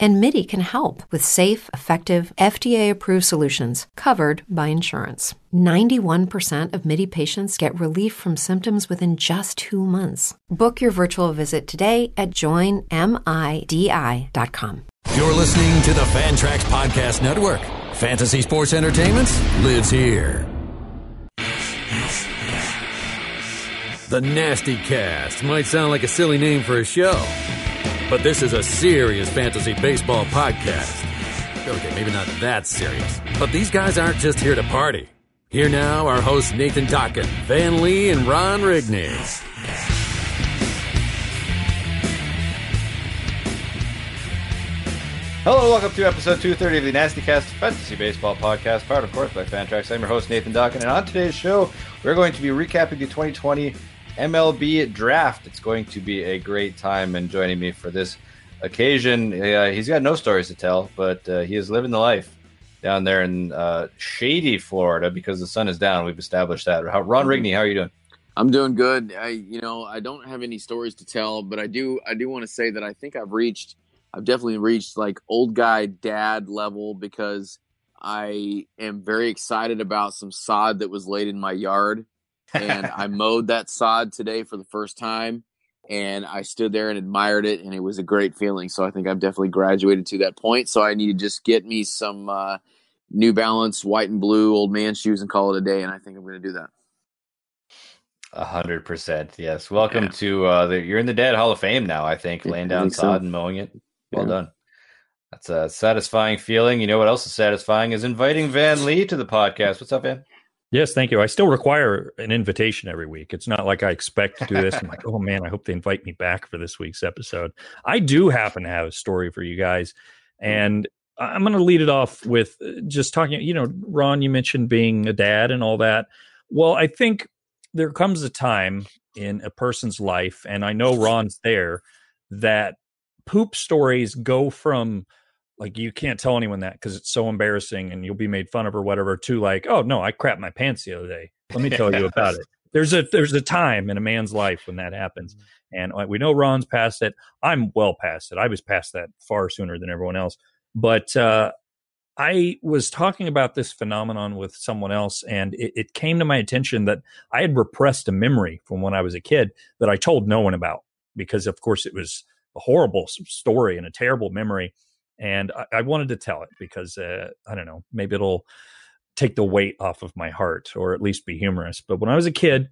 And MIDI can help with safe, effective, FDA approved solutions covered by insurance. 91% of MIDI patients get relief from symptoms within just two months. Book your virtual visit today at joinmidi.com. You're listening to the Fantrax Podcast Network. Fantasy Sports Entertainment lives here. The Nasty Cast might sound like a silly name for a show, but this is a serious fantasy baseball podcast. Okay, maybe not that serious, but these guys aren't just here to party. Here now, our hosts Nathan Dokken, Van Lee, and Ron Rigney. Hello, welcome to episode 230 of the Nasty Cast Fantasy Baseball Podcast, powered, of course, by Fantrax. I'm your host, Nathan Dokken, and on today's show, we're going to be recapping the 2020 MLB Draft. It's going to be a great time, and joining me for this occasion, uh, he's got no stories to tell, but uh, he is living the life down there in uh, shady Florida because the sun is down. We've established that. Ron Rigney, how are you doing? I'm doing good. I, you know, I don't have any stories to tell, but I do, I do want to say that I think I've reached – I've definitely reached like old guy dad level because I am very excited about some sod that was laid in my yard. And I mowed that sod today for the first time. And I stood there and admired it, and it was a great feeling. So I think I've definitely graduated to that point. So I need to just get me some uh, New Balance white and blue old man shoes and call it a day. And I think I'm going to do that. A hundred percent, yes. Welcome yeah. to uh, the you're in the Dead Hall of Fame now. I think laying down sod so. and mowing it. Well yeah. done. That's a satisfying feeling. You know what else is satisfying is inviting Van Lee to the podcast. What's up, Van? Yes, thank you. I still require an invitation every week. It's not like I expect to do this. I'm like, oh man, I hope they invite me back for this week's episode. I do happen to have a story for you guys, and I'm going to lead it off with uh, just talking. You know, Ron, you mentioned being a dad and all that. Well, I think there comes a time in a person's life, and I know Ron's there, that poop stories go from like you can't tell anyone that because it's so embarrassing and you'll be made fun of or whatever to like oh no i crapped my pants the other day. Let me tell you about it. There's a there's a time in a man's life when that happens mm-hmm. and uh, we know ron's past it. I'm well past it. I was past that far sooner than everyone else. But uh, i was talking about this phenomenon with someone else and it, it came to my attention that i had repressed a memory from when i was a kid that i told no one about because of course it was a horrible story and a terrible memory. And I, I wanted to tell it because uh, I don't know, maybe it'll take the weight off of my heart or at least be humorous. But when I was a kid,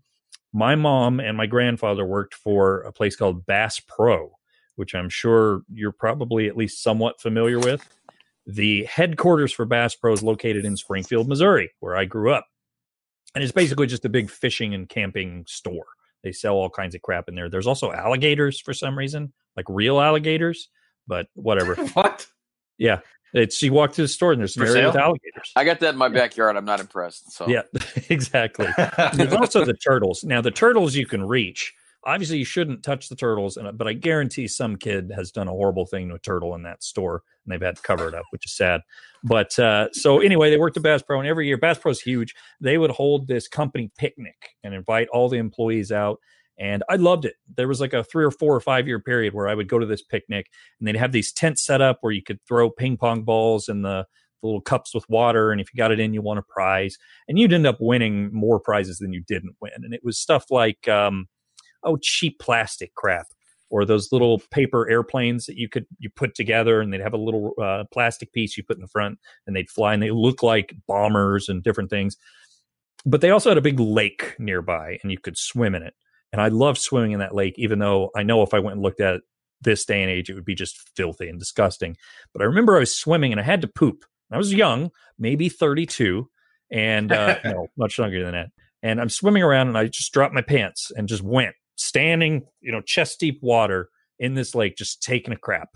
my mom and my grandfather worked for a place called Bass Pro, which I'm sure you're probably at least somewhat familiar with. The headquarters for Bass Pro is located in Springfield, Missouri, where I grew up. And it's basically just a big fishing and camping store. They sell all kinds of crap in there. There's also alligators for some reason like real alligators, but whatever. what? Yeah. It's you walk to the store and there's an area with alligators. I got that in my backyard. I'm not impressed. So yeah, exactly. there's also the turtles. Now the turtles you can reach. Obviously, you shouldn't touch the turtles, and but I guarantee some kid has done a horrible thing to a turtle in that store, and they've had to cover it up, which is sad. But uh, so anyway, they worked at Bass Pro, and every year Bass Pro's huge. They would hold this company picnic and invite all the employees out, and I loved it. There was like a three or four or five year period where I would go to this picnic and they'd have these tents set up where you could throw ping pong balls in the, the little cups with water. And if you got it in, you won a prize. And you'd end up winning more prizes than you didn't win. And it was stuff like, um, oh, cheap plastic crap or those little paper airplanes that you could you put together and they'd have a little uh, plastic piece you put in the front and they'd fly and they look like bombers and different things but they also had a big lake nearby and you could swim in it and I love swimming in that lake, even though I know if I went and looked at it this day and age, it would be just filthy and disgusting. But I remember I was swimming and I had to poop. I was young, maybe 32, and uh, no, much younger than that. And I'm swimming around and I just dropped my pants and just went standing, you know, chest deep water in this lake, just taking a crap.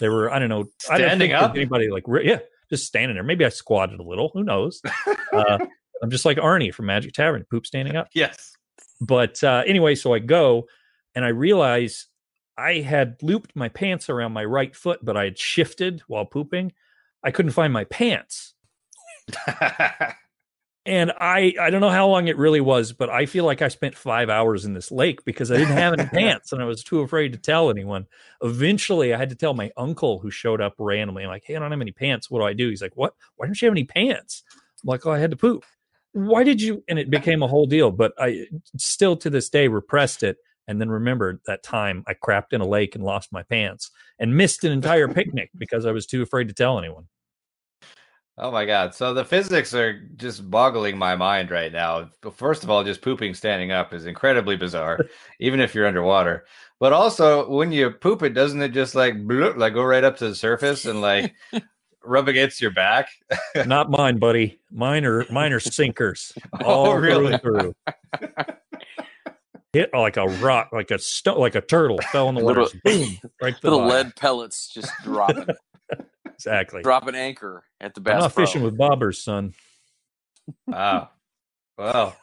There were, I don't know, standing I up. Anybody like, yeah, just standing there. Maybe I squatted a little. Who knows? uh, I'm just like Arnie from Magic Tavern, poop standing up. Yes. But uh, anyway, so I go and I realize I had looped my pants around my right foot, but I had shifted while pooping. I couldn't find my pants. and I I don't know how long it really was, but I feel like I spent five hours in this lake because I didn't have any pants and I was too afraid to tell anyone. Eventually, I had to tell my uncle who showed up randomly. I'm like, "Hey, I don't have any pants. What do I do?" He's like, "What? Why don't you have any pants?" I'm like, "Oh, I had to poop." Why did you? And it became a whole deal. But I still to this day repressed it and then remembered that time I crapped in a lake and lost my pants and missed an entire picnic because I was too afraid to tell anyone. Oh my god! So the physics are just boggling my mind right now. First of all, just pooping standing up is incredibly bizarre, even if you're underwater. But also, when you poop it, doesn't it just like bloop, like go right up to the surface and like rub against your back? Not mine, buddy. Mine are mine are sinkers. Oh, really? Through. Hit like a rock, like a stone, like a turtle fell in the water. Boom! Right the Little bottom. lead pellets just dropping, Exactly. dropping anchor at the I'm not Pro. fishing with bobbers, son. wow. Well,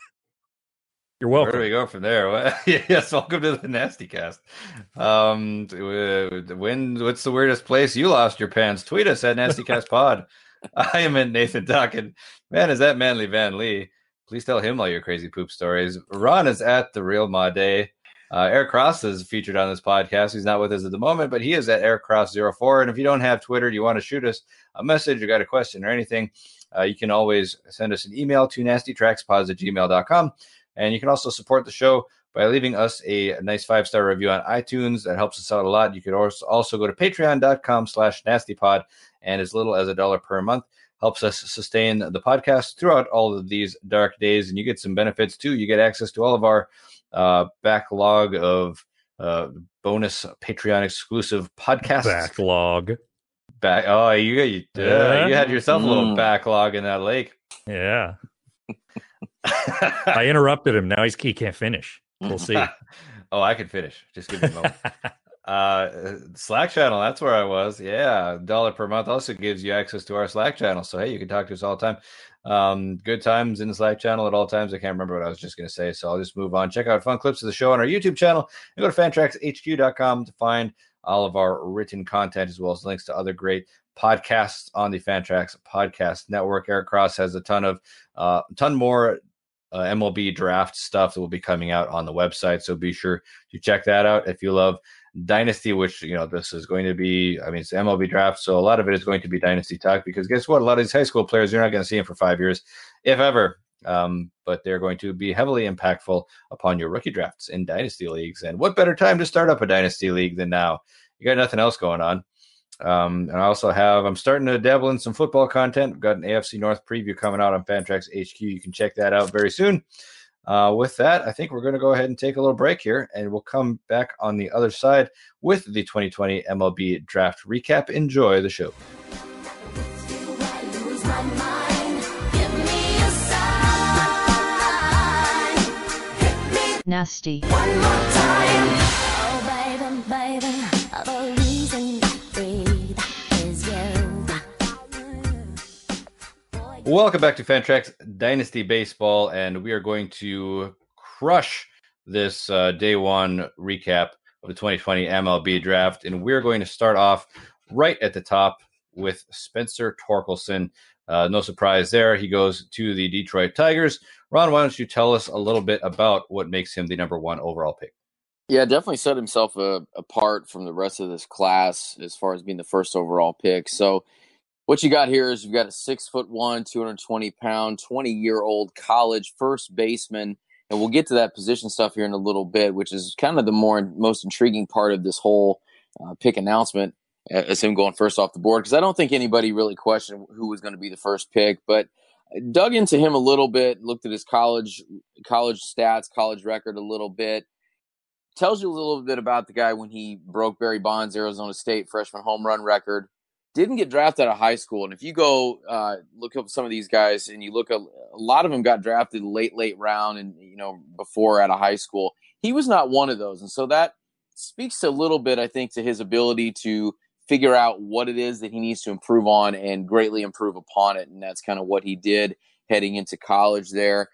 You're welcome. where do we go from there? Yes, welcome to the Nasty Cast. Um, when what's the weirdest place you lost your pants? Tweet us at NastyCast Pod. I am at Nathan Dokken. Man, is that Manly Van Lee? Please tell him all your crazy poop stories. Ron is at the Real Ma Day. Uh, Eric Cross is featured on this podcast. He's not with us at the moment, but he is at Eric Cross 04. And if you don't have Twitter, you want to shoot us a message or got a question or anything, uh, you can always send us an email to nastytrackspods at gmail.com. And you can also support the show by leaving us a nice five star review on iTunes. That helps us out a lot. You could also also go to patreon.com slash nastypod, and as little as a dollar per month helps us sustain the podcast throughout all of these dark days. And you get some benefits too. You get access to all of our uh, backlog of uh, bonus Patreon exclusive podcasts. Backlog. Back. Oh, you you, uh, Yeah. you had yourself a little Mm. backlog in that lake. Yeah. I interrupted him. Now he's he can't finish. We'll see. oh, I can finish. Just give me a moment. uh, Slack channel. That's where I was. Yeah, dollar per month also gives you access to our Slack channel. So hey, you can talk to us all the time. Um, good times in the Slack channel at all times. I can't remember what I was just going to say, so I'll just move on. Check out fun clips of the show on our YouTube channel and go to fantraxhq.com to find all of our written content as well as links to other great podcasts on the Fantrax Podcast Network. Eric Cross has a ton of uh, ton more uh, MLB draft stuff that will be coming out on the website. So be sure to check that out if you love Dynasty, which you know this is going to be. I mean, it's MLB draft, so a lot of it is going to be Dynasty talk because guess what? A lot of these high school players you're not going to see them for five years, if ever. Um, but they're going to be heavily impactful upon your rookie drafts in Dynasty leagues. And what better time to start up a Dynasty league than now? You got nothing else going on. Um, and I also have, I'm starting to dabble in some football content. We've got an AFC North preview coming out on Fantrax HQ. You can check that out very soon. Uh, with that, I think we're going to go ahead and take a little break here, and we'll come back on the other side with the 2020 MLB draft recap. Enjoy the show. Nasty. Welcome back to Fantrax Dynasty Baseball, and we are going to crush this uh, day one recap of the 2020 MLB draft. And we're going to start off right at the top with Spencer Torkelson. Uh, no surprise there. He goes to the Detroit Tigers. Ron, why don't you tell us a little bit about what makes him the number one overall pick? Yeah, definitely set himself uh, apart from the rest of this class as far as being the first overall pick. So, what you got here is you've got a six foot one, 220 pound, 20 year old college first baseman. And we'll get to that position stuff here in a little bit, which is kind of the more most intriguing part of this whole uh, pick announcement as him going first off the board. Because I don't think anybody really questioned who was going to be the first pick, but I dug into him a little bit, looked at his college college stats, college record a little bit tells you a little bit about the guy when he broke Barry Bonds' Arizona State freshman home run record. Didn't get drafted out of high school, and if you go uh, look up some of these guys, and you look at a lot of them got drafted late, late round, and you know before out of high school. He was not one of those, and so that speaks a little bit, I think, to his ability to figure out what it is that he needs to improve on and greatly improve upon it, and that's kind of what he did heading into college. There,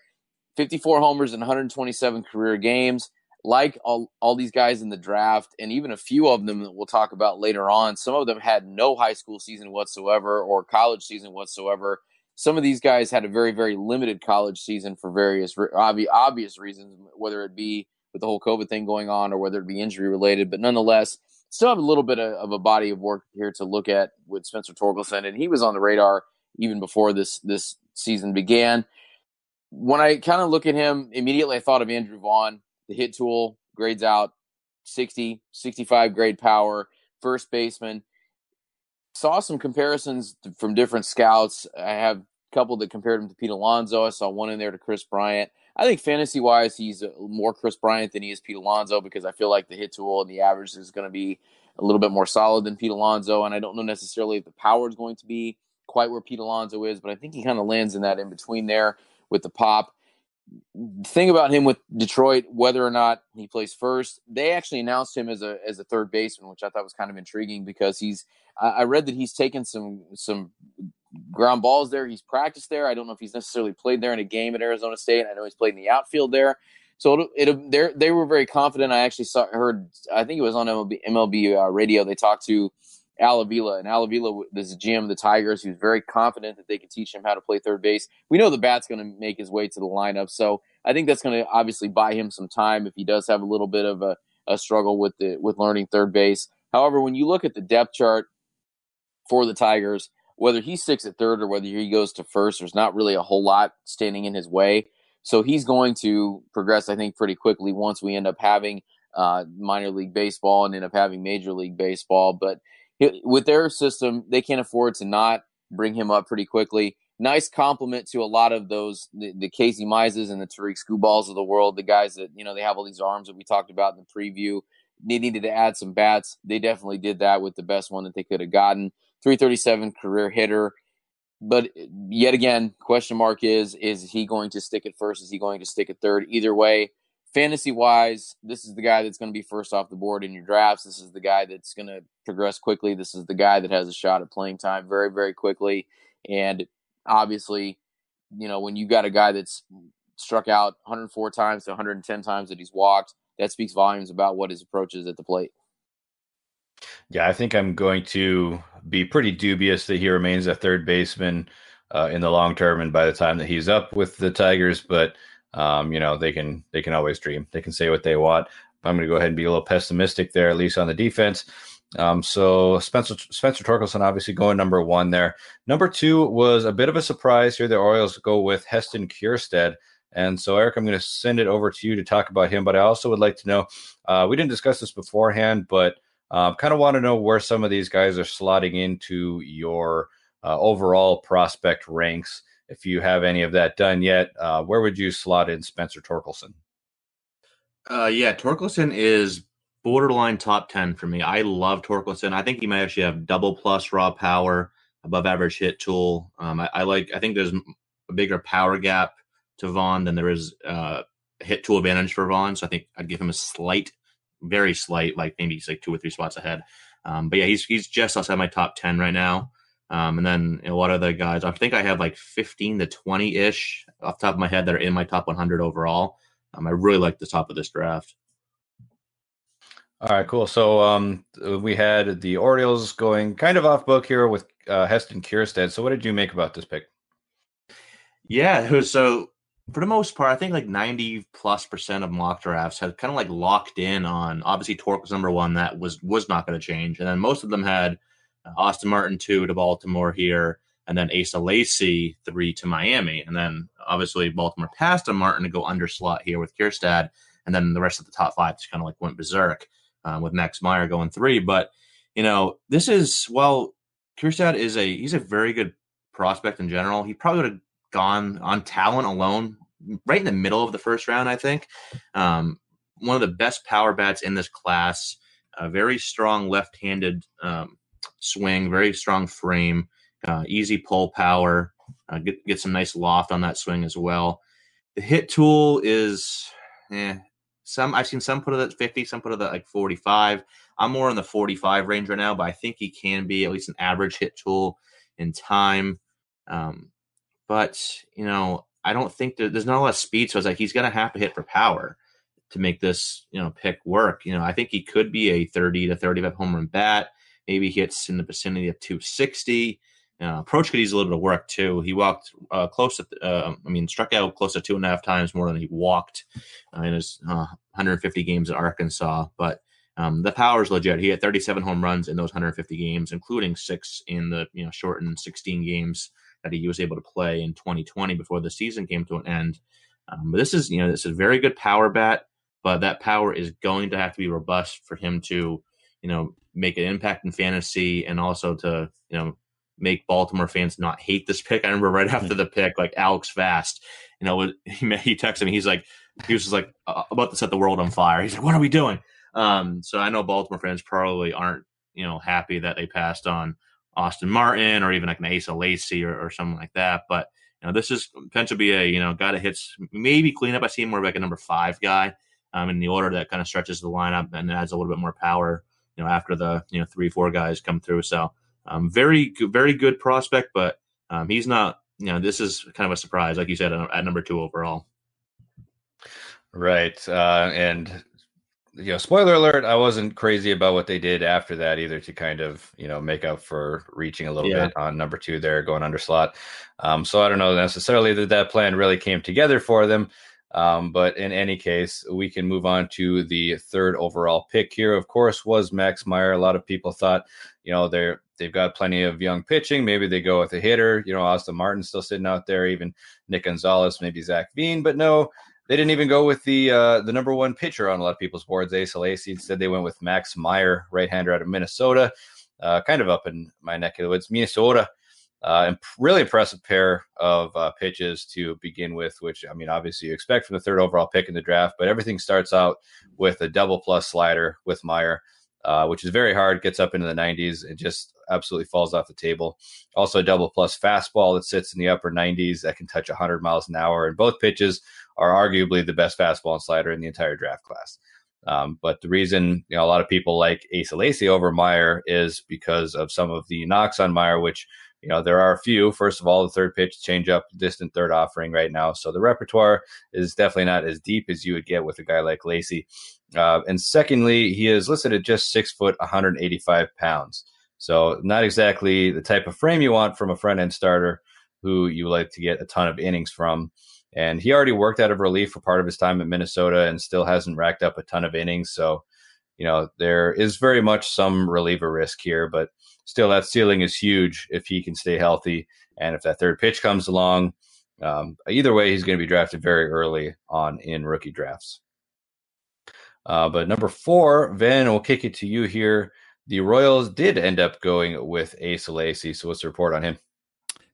54 homers in 127 career games like all, all these guys in the draft, and even a few of them that we'll talk about later on, some of them had no high school season whatsoever or college season whatsoever. Some of these guys had a very, very limited college season for various obvious, reasons, whether it be with the whole COVID thing going on or whether it be injury related. But nonetheless, still have a little bit of, of a body of work here to look at with Spencer Torkelson, and he was on the radar even before this this season began. When I kind of look at him, immediately I thought of Andrew Vaughn the hit tool grades out 60, 65 grade power, first baseman. Saw some comparisons from different scouts. I have a couple that compared him to Pete Alonso. I saw one in there to Kris Bryant. I think fantasy wise, he's more Kris Bryant than he is Pete Alonso because I feel like the hit tool and the average is going to be a little bit more solid than Pete Alonso. And I don't know necessarily if the power is going to be quite where Pete Alonso is, but I think he kind of lands in that in between there with the pop thing about him with Detroit, whether or not he plays first, they actually announced him as a as a third baseman, which I thought was kind of intriguing because he's. I read that he's taken some some ground balls there. He's practiced there. I don't know if he's necessarily played there in a game at Arizona State. I know he's played in the outfield there. So it, it they were very confident. I actually saw heard. I think it was on MLB, MLB uh, radio. They talked to Al Avila. And Al Avila is a GM of the Tigers. He was very confident that they can teach him how to play third base. We know the bat's going to make his way to the lineup. So I think that's going to obviously buy him some time if he does have a little bit of a, a struggle with the with learning third base. However, when you look at the depth chart for the Tigers, whether he sticks at third or whether he goes to first, there's not really a whole lot standing in his way. So he's going to progress, I think, pretty quickly once we end up having uh, minor league baseball and end up having major league baseball. But with their system, they can't afford to not bring him up pretty quickly. Nice compliment to a lot of those the, the Casey Mizes and the Tarik Skubals of the world, the guys that you know they have all these arms that we talked about in the preview. They needed to add some bats. They definitely did that with the best one that they could have gotten. 337 career hitter. But yet again, question mark is is he going to stick at first? Is he going to stick at third? Either way, fantasy wise, this is the guy that's going to be first off the board in your drafts. This is the guy that's going to progress quickly. This is the guy that has a shot at playing time very, very quickly. And obviously, you know, when you got a guy that's struck out 104 times to 110 times that he's walked, that speaks volumes about what his approach is at the plate. Yeah, I think I'm going to be pretty dubious that he remains a third baseman uh, in the long term and by the time that he's up with the Tigers. But um, you know, they can they can always dream. They can say what they want. I'm going to go ahead and be a little pessimistic there, at least on the defense. Um, so Spencer Spencer Torkelson obviously going number one there. Number two was a bit of a surprise here. The Orioles go with Heston Kjerstad. And so, Eric, I'm going to send it over to you to talk about him. But I also would like to know uh, we didn't discuss this beforehand, but uh, kind of want to know where some of these guys are slotting into your uh, overall prospect ranks if you have any of that done yet, uh, where would you slot in Spencer Torkelson? Uh, yeah, Torkelson is borderline top 10 for me. I love Torkelson. I think he might actually have double plus raw power, above average hit tool. Um, I, I, like, I think there's a bigger power gap to Vaughn than there is uh, hit tool advantage for Vaughn. So I think I'd give him a slight, very slight, like maybe he's like two or three spots ahead. Um, but yeah, he's, he's just outside my top 10 right now. Um, and then a lot of the guys? I think I have like 15 to 20 ish off top of my head that are in my top 100 overall. Um, I really like the top of this draft. All right, cool. So um, we had the Orioles going kind of off book here with uh, Heston Kjerstad. So what did you make about this pick? Yeah, so for the most part, I think like 90 plus percent of mock drafts had kind of like locked in on obviously Torque was number one. That was was not going to change, and then most of them had Austin Martin two to Baltimore here, and then Asa Lacy three to Miami, and then obviously Baltimore passed on Martin to go under slot here with Kjerstad, and then the rest of the top five just kind of like went berserk uh, with Max Meyer going three. But you know, this is well, Kjerstad is a he's a very good prospect in general. He probably would have gone on talent alone right in the middle of the first round. I think um, one of the best power bats in this class. A very strong left-handed um, swing, very strong frame, uh, easy pull power, uh, get, get some nice loft on that swing as well. The hit tool is, eh, some I've seen some put it at 50, some put it at like 45. I'm more in the 45 range right now, but I think he can be at least an average hit tool in time. Um, but you know, I don't think that there's not a lot of speed, so it's like he's gonna have to hit for power. to make this you know pick work. You know, I think he could be a 30 to 35 home run bat. Maybe hits in the vicinity of 260. Uh, approach could use a little bit of work too. He walked uh, close to, uh, I mean, struck out close to two and a half times more than he walked uh, in his uh, 150 games at Arkansas. But um, the power is legit. He had 37 home runs in those 150 games, including six in the you know shortened 16 games that he was able to play in 2020 before the season came to an end. Um, but this is you know this is a very good power bat, but that power is going to have to be robust for him to you know make an impact in fantasy and also to you know make Baltimore fans not hate this pick. I remember right after the pick, like Alex Fast, you know, he, he texted me. He's like, he was just like uh, about to set the world on fire. He's like, what are we doing? Um, so I know Baltimore fans probably aren't, you know, happy that they passed on Austin Martin or even like an Asa Lacy or, or something like that. But you know, this is potentially be a you know guy that hits maybe cleanup. I see him more like a number five guy um, in the order that kind of stretches the lineup and adds a little bit more power. You know, after the you know three four guys come through. So um, very very good prospect, but um, he's not. You know, this is kind of a surprise, like you said, at number two overall. Right. Uh, and you know, spoiler alert, I wasn't crazy about what they did after that either to kind of, you know, make up for reaching a little Yeah. bit on number two there, going under slot. Um, so I don't know necessarily that that plan really came together for them. Um, but in any case, we can move on to the third overall pick here. Of course, was Max Meyer. A lot of people thought, you know, they're they've got plenty of young pitching. Maybe they go with a hitter. You know, Austin Martin still sitting out there, even Nick Gonzalez, maybe Zac Veen. But no, they didn't even go with the uh, the number one pitcher on a lot of people's boards, Ace. Instead, they went with Max Meyer, right-hander out of Minnesota, uh, kind of up in my neck of the woods, Minnesota. Uh, and really impressive pair of uh, pitches to begin with, which I mean, obviously you expect from the third overall pick in the draft. But everything starts out with a double plus slider with Meyer, uh, which is very hard. Gets up into the 90s and just absolutely falls off the table. Also, a double plus fastball that sits in the upper 90s that can touch 100 miles an hour. And both pitches are arguably the best fastball and slider in the entire draft class. Um, but the reason you know a lot of people like Ace Lacy over Meyer is because of some of the knocks on Meyer, which you know there are a few. First of all, the third pitch change up, distant third offering right now, so the repertoire is definitely not as deep as you would get with a guy like Lacy. Uh, and secondly, he is listed at just six foot, 185 pounds. So not exactly the type of frame you want from a front end starter who you like to get a ton of innings from. And he already worked out of relief for part of his time at Minnesota and still hasn't racked up a ton of innings. So, you know, there is very much some reliever risk here, but still that ceiling is huge if he can stay healthy. And if that third pitch comes along, um, either way, he's going to be drafted very early on in rookie drafts. Uh, but number four, Van, we'll kick it to you here. The Royals did end up going with Ace Lacy. So what's the report on him?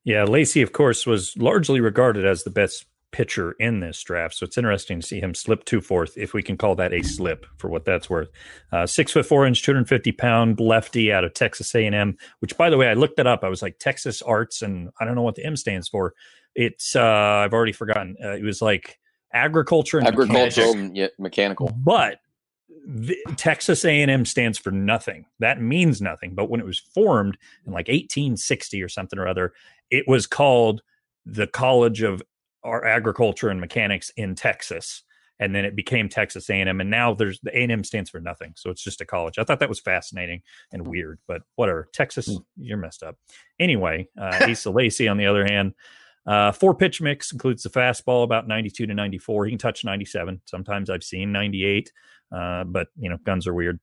Yeah, Lacy, of course, was largely regarded as the best pitcher in this draft. So it's interesting to see him slip to fourth, if we can call that a slip for what that's worth. Uh, six foot four inch, 250 pound lefty out of Texas A&M, which by the way, I looked it up. I was like Texas Arts, and I don't know what the M stands for. It's uh, I've already forgotten. Uh, it was like agriculture and Agricultural, mechanics. yeah, mechanical. but the, Texas A&M stands for nothing. That means nothing. But when it was formed in like 1860 or something or other, it was called the College of Ar- Agriculture and Mechanics in Texas, and then it became Texas A&M. And now there's the A&M stands for nothing, so it's just a college. I thought that was fascinating and weird, but whatever. Texas, you're messed up. Anyway, uh, Asa Lacy, on the other hand. Uh, four pitch mix includes the fastball about 92 to 94. He can touch 97. Sometimes I've seen 98, uh, but you know, guns are weird.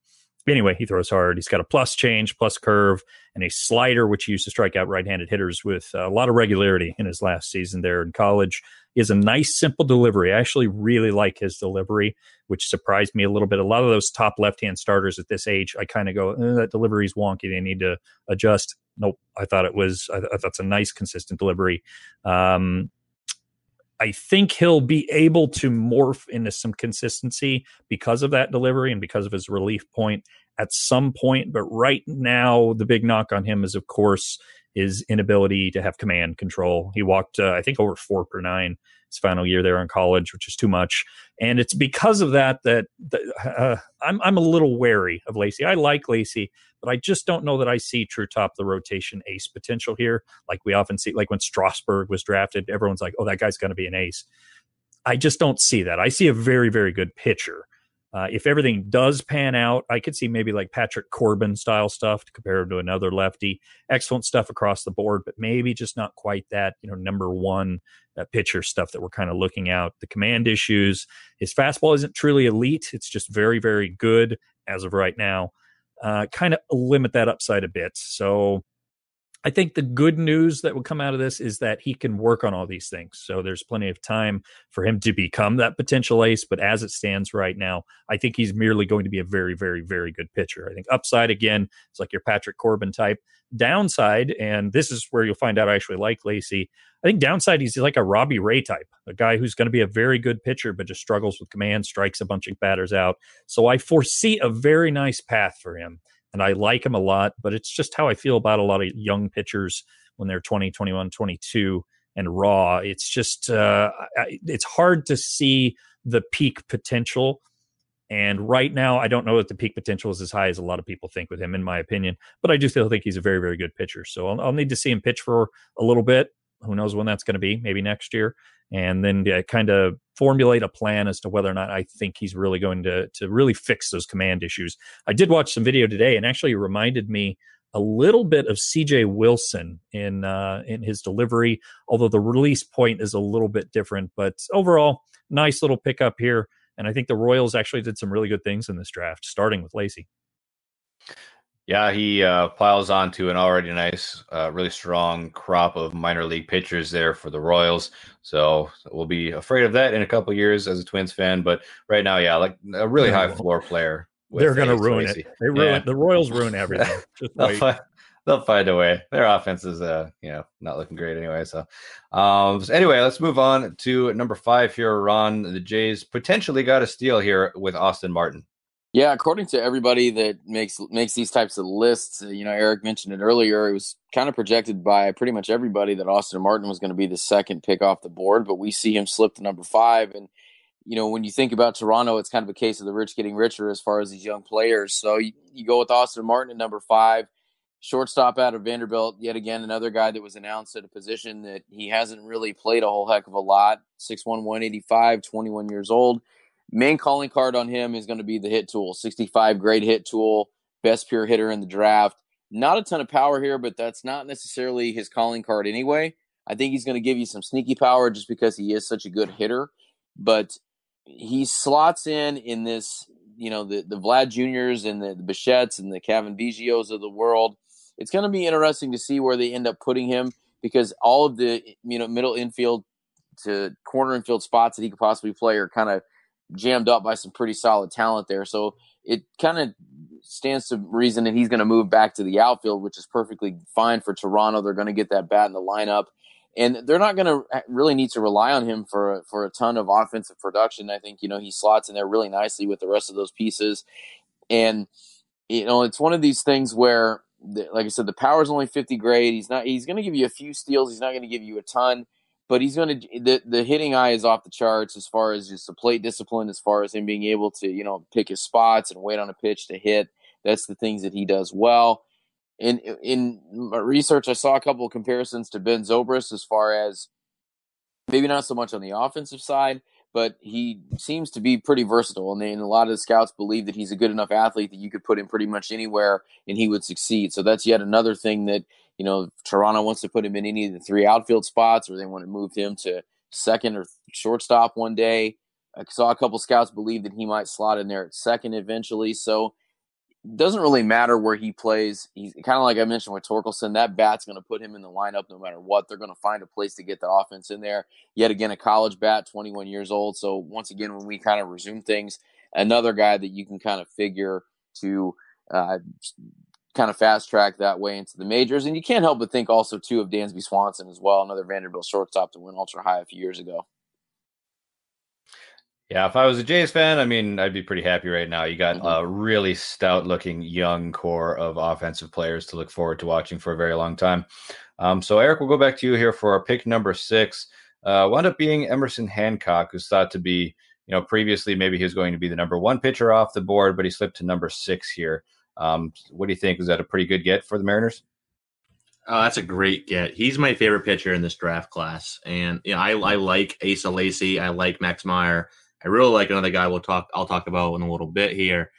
Anyway, he throws hard. He's got a plus change, plus curve, and a slider, which he used to strike out right handed hitters with a lot of regularity in his last season there in college. He has a nice, simple delivery. I actually really like his delivery, which surprised me a little bit. A lot of those top left hand starters at this age, I kind of go, eh, that delivery's wonky. They need to adjust. Nope. I thought it was, I, I thought it's a nice, consistent delivery. Um, I think he'll be able to morph into some consistency because of that delivery and because of his relief point at some point. But right now, the big knock on him is, of course, his inability to have command control. He walked, uh, I think, over four per nine his final year there in college, which is too much. And it's because of that that, uh, I'm I'm a little wary of Lacy. I like Lacy, but I just don't know that I see true top the rotation ace potential here. Like we often see, like when Strasburg was drafted, everyone's like, "Oh, that guy's going to be an ace." I just don't see that. I see a very, very good pitcher. Uh, if everything does pan out, I could see maybe like Patrick Corbin style stuff to compare him to another lefty. Excellent stuff across the board, but maybe just not quite that, you know, number one uh, pitcher stuff that we're kind of looking out. The command issues. His fastball isn't truly elite. It's just very, very good as of right now. Uh, kind of limit that upside a bit. So I think the good news that will come out of this is that he can work on all these things. So there's plenty of time for him to become that potential ace. But as it stands right now, I think he's merely going to be a very, very, very good pitcher. I think upside again, it's like your Patrick Corbin type. Downside, and this is where you'll find out I actually like Lacy. I think downside, he's like a Robbie Ray type, a guy who's going to be a very good pitcher, but just struggles with command, strikes a bunch of batters out. So I foresee a very nice path for him and I like him a lot, but it's just how I feel about a lot of young pitchers when they're 20, 21, 22 and raw. It's just, uh, it's hard to see the peak potential. And right now, I don't know that the peak potential is as high as a lot of people think with him, in my opinion. But I do still think he's a very, very good pitcher. So I'll, I'll need to see him pitch for a little bit. Who knows when that's going to be? Maybe next year and then uh, kind of formulate a plan as to whether or not I think he's really going to to really fix those command issues. I did watch some video today, and actually reminded me a little bit of C.J. Wilson in uh, in his delivery, although the release point is a little bit different. But overall, nice little pickup here, and I think the Royals actually did some really good things in this draft, starting with Lacy. Yeah, he uh, piles on to an already nice, uh, really strong crop of minor league pitchers there for the Royals. So we'll be afraid of that in a couple years as a Twins fan. But right now, yeah, like a really high floor player. They're going to ruin it. They ruin yeah. the Royals ruin everything. they'll, find, they'll, find, a way. Their offense is, uh, you know, not looking great anyway. So, um, so anyway, let's move on to number five here. Ron, the Jays potentially got a steal here with Austin Martin. Yeah, according to everybody that makes makes these types of lists, uh, you know, Eric mentioned it earlier. It was kind of projected by pretty much everybody that Austin Martin was going to be the second pick off the board, but we see him slip to number five. And you know, when you think about Toronto, it's kind of a case of the rich getting richer as far as these young players. So you, you go with Austin Martin at number five, shortstop out of Vanderbilt. Yet again, another guy that was announced at a position that he hasn't really played a whole heck of a lot. 6'1", 185, 21 years old main calling card on him is going to be the hit tool 65 great hit tool best pure hitter in the draft. Not a ton of power here but that's not necessarily his calling card anyway. I think he's going to give you some sneaky power just because he is such a good hitter but he slots in in this you know the, the vlad juniors and the, the bichettes and the Cavan Biggios of the world. It's going to be interesting to see where they end up putting him because all of the you know middle infield to corner infield spots that he could possibly play are kind of jammed up by some pretty solid talent there. So it kind of stands to reason that he's going to move back to the outfield, which is perfectly fine for Toronto. They're going to get that bat in the lineup, and they're not going to really need to rely on him for for a ton of offensive production. I think you know he slots in there really nicely with the rest of those pieces, and you know it's one of these things where, like I said, the power is only fifty grade. He's not. He's going to give you a few steals. He's not going to give you a ton but he's going to the the hitting eye is off the charts as far as just the plate discipline, as far as him being able to you know pick his spots and wait on a pitch to hit. That's the things that he does well. In in my research, I saw a couple of comparisons to Ben Zobrist as far as maybe not so much on the offensive side, but he seems to be pretty versatile. And, and a lot of the scouts believe that he's a good enough athlete that you could put him pretty much anywhere and he would succeed. So that's yet another thing that you know, Toronto wants to put him in any of the three outfield spots, or they want to move him to second or shortstop one day. I saw a couple scouts believe that he might slot in there at second eventually. So it doesn't really matter where he plays. He's kind of like I mentioned with Torkelson. That bat's going to put him in the lineup no matter what. They're going to find a place to get the offense in there. Yet again, a college bat, 21 years old. So once again, when we kind of resume things, another guy that you can kind of figure to uh, kind of fast track that way into the majors. And you can't help but think also too of Dansby Swanson as well, another Vanderbilt shortstop to win ultra high a few years ago. Yeah, if I was a Jays fan, I mean, I'd be pretty happy right now. You got mm-hmm. a really stout looking young core of offensive players to look forward to watching for a very long time. Um, so, Eric, we'll go back to you here for our pick number six. Uh, wound up being Emerson Hancock, who's thought to be, you know, previously maybe he was going to be the number one pitcher off the board, but he slipped to number six here. Um, what do you think? Was that a pretty good get for the Mariners? Oh, that's a great get. He's my favorite pitcher in this draft class, and you know, I, I like Asa Lacy. I like Max Meyer. I really like another guy we'll talk I'll talk about in a little bit here.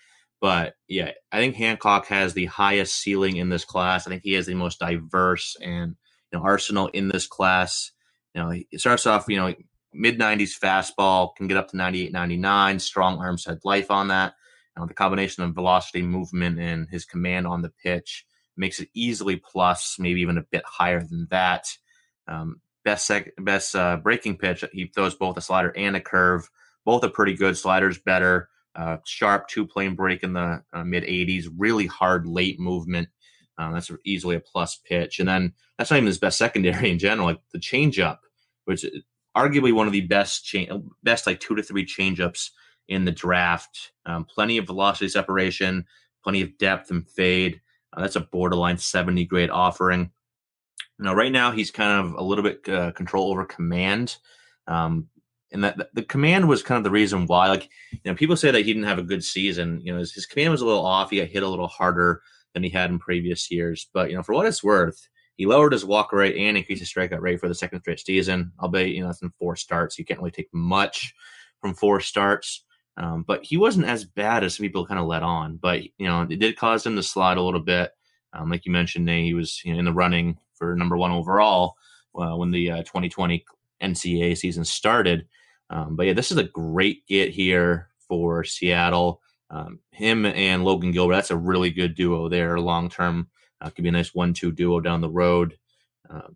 But yeah, I think Hancock has the highest ceiling in this class. I think he has the most diverse and you know arsenal in this class. You know, he starts off, you know, mid 90s fastball, can get up to 98, 99, strong arm set life on that. Know, the combination of velocity, movement, and his command on the pitch makes it easily plus, maybe even a bit higher than that. Um, best sec- best uh, breaking pitch, he throws both a slider and a curve. Both are pretty good. Sliders better. Uh, sharp two plane break in the uh, mid 80s. Really hard late movement. Um, that's easily a plus pitch. And then that's not even his best secondary in general. Like the changeup, which is arguably one of the best cha- best like two to three changeups in the draft. Um, plenty of velocity separation, plenty of depth and fade. Uh, that's a borderline 70 grade offering. Now, right now, he's kind of a little bit uh, control over command. Um, and that the command was kind of the reason why, like, you know, people say that he didn't have a good season. You know, his, his command was a little off. He got hit a little harder than he had in previous years. But, you know, for what it's worth, he lowered his walk rate and increased his strikeout rate for the second straight season. Albeit, you know, that's in four starts. You can't really take much from four starts. Um, but he wasn't as bad as some people kind of let on. But, you know, it did cause him to slide a little bit. Um, like you mentioned, Nate, he was you know, in the running for number one overall uh, when the uh, 2020 NCAA season started. Um, but yeah, this is a great get here for Seattle. Um, him and Logan Gilbert, that's a really good duo there long term. Uh, could be a nice one-two duo down the road. Uh,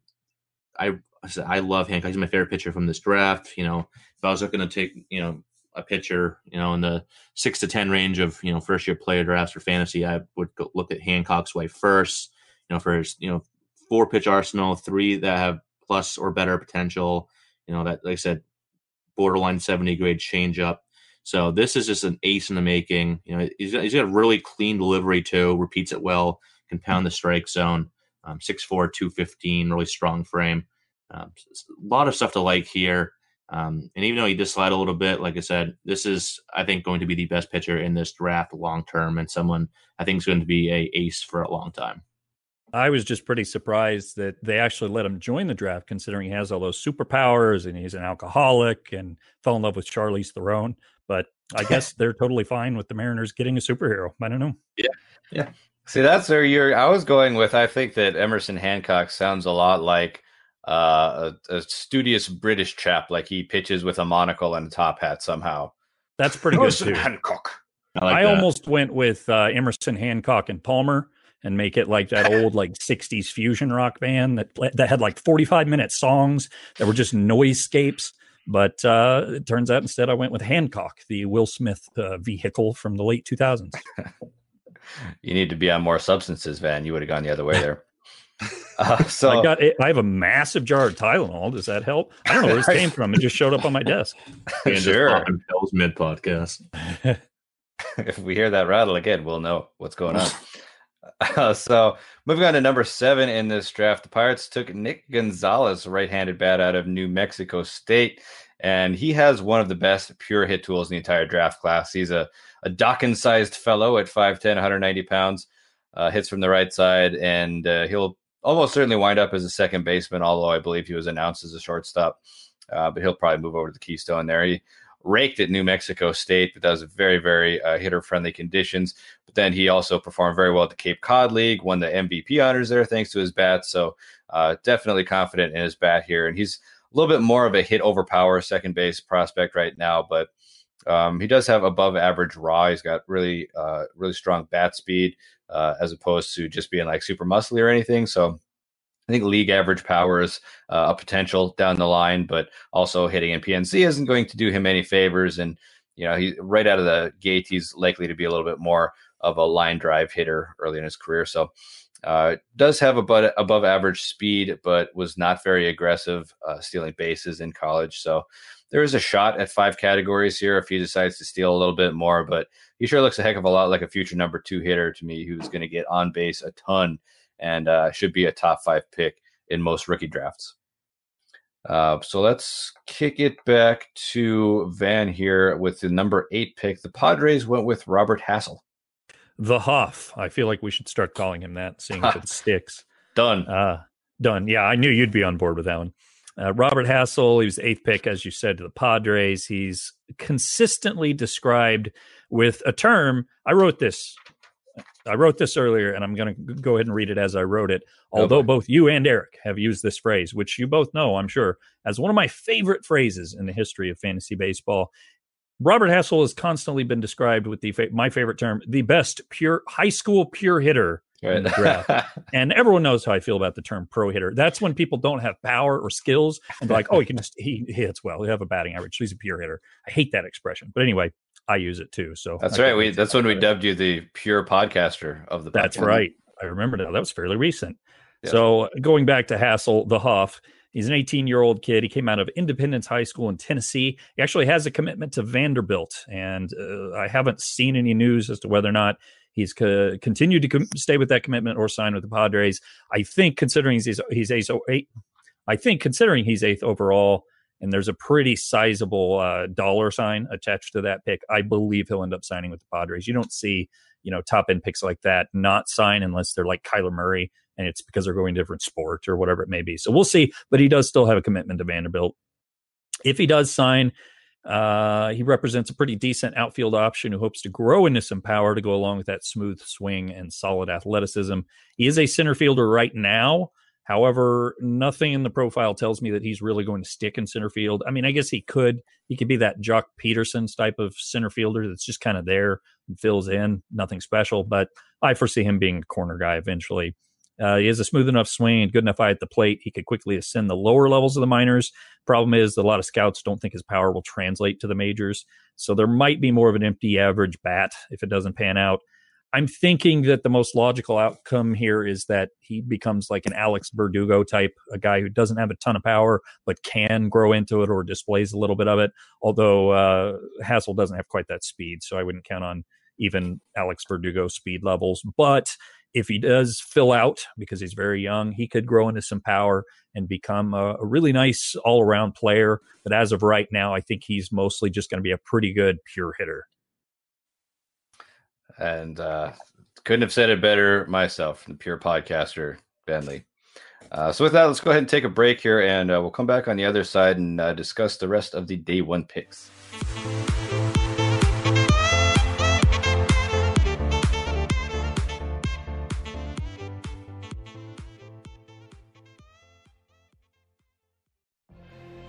I I love Hancock. He's my favorite pitcher from this draft. You know, if I was looking to take you know a pitcher, you know, in the six to ten range of you know first year player drafts for fantasy, I would look at Hancock's way first. You know, for his you know four pitch arsenal, three that have plus or better potential. You know, that like I said, borderline seventy grade changeup. So this is just an ace in the making. You know, he's got, he's got a really clean delivery too. Repeats it well. Can pound the strike zone. Um, 6'4", 215, really strong frame. Um, a lot of stuff to like here. Um, and even though he did slide a little bit, like I said, this is I think going to be the best pitcher in this draft long term, and someone I think is going to be a ace for a long time. I was just pretty surprised that they actually let him join the draft, considering he has all those superpowers and he's an alcoholic and fell in love with Charlize Theron. But I guess they're totally fine with the Mariners getting a superhero. I don't know. Yeah, yeah. See, that's where you're. I was going with. I think that Emerson Hancock sounds a lot like uh, a, a studious British chap. Like he pitches with a monocle and a top hat somehow. That's pretty good too. Hancock. I, like I almost went with uh, Emerson Hancock and Palmer and make it like that old like 60s fusion rock band that that had like 45 minute songs that were just noisescapes. But uh, it turns out instead I went with Hancock, the Will Smith uh, vehicle from the late 2000s. You need to be on more substances, Van. You would have gone the other way there. Uh, so I got I have a massive jar of Tylenol. Does that help? I don't know where this came from. It just showed up on my desk. And sure. popping pills mid podcast. if we hear that rattle again, we'll know what's going on. Uh, so moving on to number seven in this draft, the Pirates took Nick Gonzalez, right-handed bat out of New Mexico State, and he has one of the best pure hit tools in the entire draft class. He's a, a Dawkins-sized fellow at 5'10", 190 pounds, uh, hits from the right side, and uh, he'll almost certainly wind up as a second baseman, although I believe he was announced as a shortstop. Uh, but he'll probably move over to the Keystone there. He raked at New Mexico State, but that was very, very uh, hitter friendly conditions. But then he also performed very well at the Cape Cod League, won the MVP honors there thanks to his bat. So uh, definitely confident in his bat here. And he's a little bit more of a hit over power second base prospect right now, but um, he does have above average raw. He's got really, uh, really strong bat speed uh, as opposed to just being like super muscly or anything. So I think league average power is uh, a potential down the line, but also hitting in PNC isn't going to do him any favors. And you know, he right out of the gate, he's likely to be a little bit more of a line drive hitter early in his career. So uh, does have above above average speed, but was not very aggressive uh, stealing bases in college. So there is a shot at five categories here if he decides to steal a little bit more. But he sure looks a heck of a lot like a future number two hitter to me, who's going to get on base a ton and uh, should be a top five pick in most rookie drafts. Uh, so let's kick it back to Van here with the number eight pick. The Padres went with Robert Hassell. The Huff. I feel like we should start calling him that, seeing if it sticks. Done. Uh, done. Yeah, I knew you'd be on board with that one. Uh, Robert Hassell, he was eighth pick, as you said, to the Padres. He's consistently described with a term. I wrote this. I wrote this earlier, and I'm going to go ahead and read it as I wrote it. Although Okay. both you and Eric have used this phrase, which you both know, I'm sure, as one of my favorite phrases in the history of fantasy baseball. Robert Hassell has constantly been described with the my favorite term, the best pure high school pure hitter draft. And everyone knows how I feel about the term pro hitter. That's when people don't have power or skills and like, oh, he can just, he hits well. He have a batting average. He's a pure hitter. I hate that expression. But anyway, I use it too. So That's I right. We that's when we dubbed you the pure podcaster of the. That's podcast. right. I remember now. That was fairly recent. Yeah. So going back to Hassell, the Huff, he's an 18 year old kid. He came out of Independence High School in Tennessee. He actually has a commitment to Vanderbilt, and uh, I haven't seen any news as to whether or not he's co- continued to com- stay with that commitment or sign with the Padres. I think considering he's he's eighth, eight, I think considering he's eighth overall. And there's a pretty sizable uh, dollar sign attached to that pick. I believe he'll end up signing with the Padres. You don't see you know, top end picks like that not sign unless they're like Kyler Murray and it's because they're going to different sport or whatever it may be. So we'll see. But he does still have a commitment to Vanderbilt. If he does sign, uh, he represents a pretty decent outfield option who hopes to grow into some power to go along with that smooth swing and solid athleticism. He is a center fielder right now. However, nothing in the profile tells me that he's really going to stick in center field. I mean, I guess he could. He could be that Joc Pederson's type of center fielder that's just kind of there and fills in, nothing special. But I foresee him being a corner guy eventually. Uh, he has a smooth enough swing and good enough eye at the plate. He could quickly ascend the lower levels of the minors. Problem is, a lot of scouts don't think his power will translate to the majors. So there might be more of an empty average bat if it doesn't pan out. I'm thinking that the most logical outcome here is that he becomes like an Alex Verdugo type, a guy who doesn't have a ton of power but can grow into it or displays a little bit of it. Although uh, Hassell doesn't have quite that speed, so I wouldn't count on even Alex Verdugo speed levels. But if he does fill out because he's very young, he could grow into some power and become a, a really nice all around player. But as of right now, I think he's mostly just going to be a pretty good pure hitter. and uh, couldn't have said it better myself, the pure podcaster Bentley. Uh, so with that, let's go ahead and take a break here, and uh, we'll come back on the other side and uh, discuss the rest of the day one picks.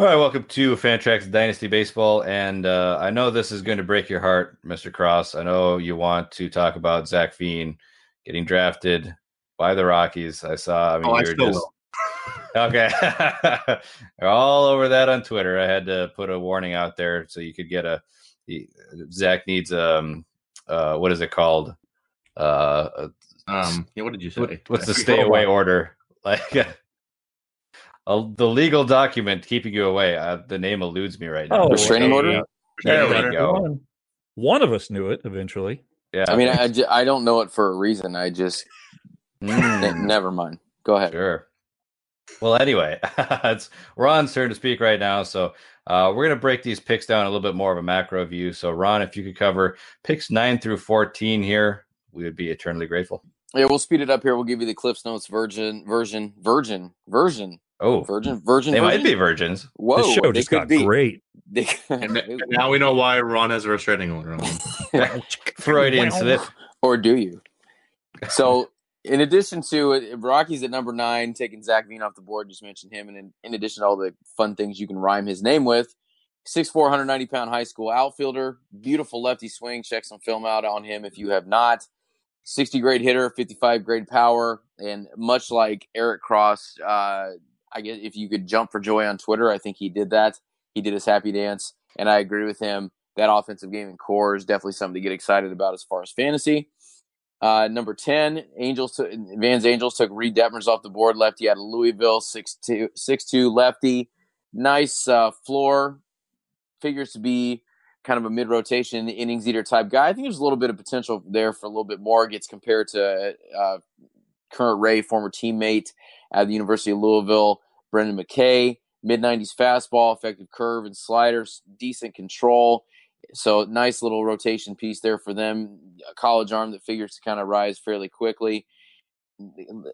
All right, welcome to Fantrax Dynasty Baseball, and uh, I know this is going to break your heart, Mister Cross. I know you want to talk about Zac Veen getting drafted by the Rockies. I saw. I mean, Oh, I still just will. okay. They're all over that on Twitter. I had to put a warning out there so you could get a. Zach needs um, uh, what is it called? Uh, Um, yeah, what did you say? what, what's the stay away order? Like a, the legal document keeping you away. Uh, the name eludes me right now. Oh, Restraining order? There Yeah, we go. One, one of us knew it eventually. Yeah. I mean, I, ju- I don't know it for a reason. I just Mm, ne- never mind. Go ahead. sure. Well, anyway, it's Ron's turn to speak right now. So uh, we're going to break these picks down a little bit more of a macro view. So, Ron, if you could cover picks nine through 14 here, we would be eternally grateful. Yeah, we'll speed it up here. We'll give you the Cliffs Notes version, version, virgin, version, Oh, virgin, virgin. they version? might be virgins. Whoa, the show just got be. great. They, And and now we know why Ron has a restraining order on. Freudian slip. or do you? So, in addition to it, Rockies at number nine, taking Zac Veen off the board, just mentioned him, and in, in addition to all the fun things you can rhyme his name with, 6'4", 190 pound high school outfielder, beautiful lefty swing. Check some film out on him if you have not. 60 grade hitter, 55 grade power, and much like Eric Cross, uh, I guess if you could jump for joy on Twitter, I think he did that. He did his happy dance, and I agree with him. That offensive game in core is definitely something to get excited about as far as fantasy. Uh, number 10, Angels took, Van's Angels took Reid Detmers off the board. Lefty out of Louisville, 6'2", 6'2", lefty. Nice uh, floor. Figures to be kind of a mid rotation innings eater type guy. I think there's a little bit of potential there for a little bit more. Gets compared to uh, current Ray, former teammate at the University of Louisville, Brendan McKay. Mid 90s fastball, effective curve and sliders, decent control. So nice little rotation piece there for them. A college arm that figures to kind of rise fairly quickly.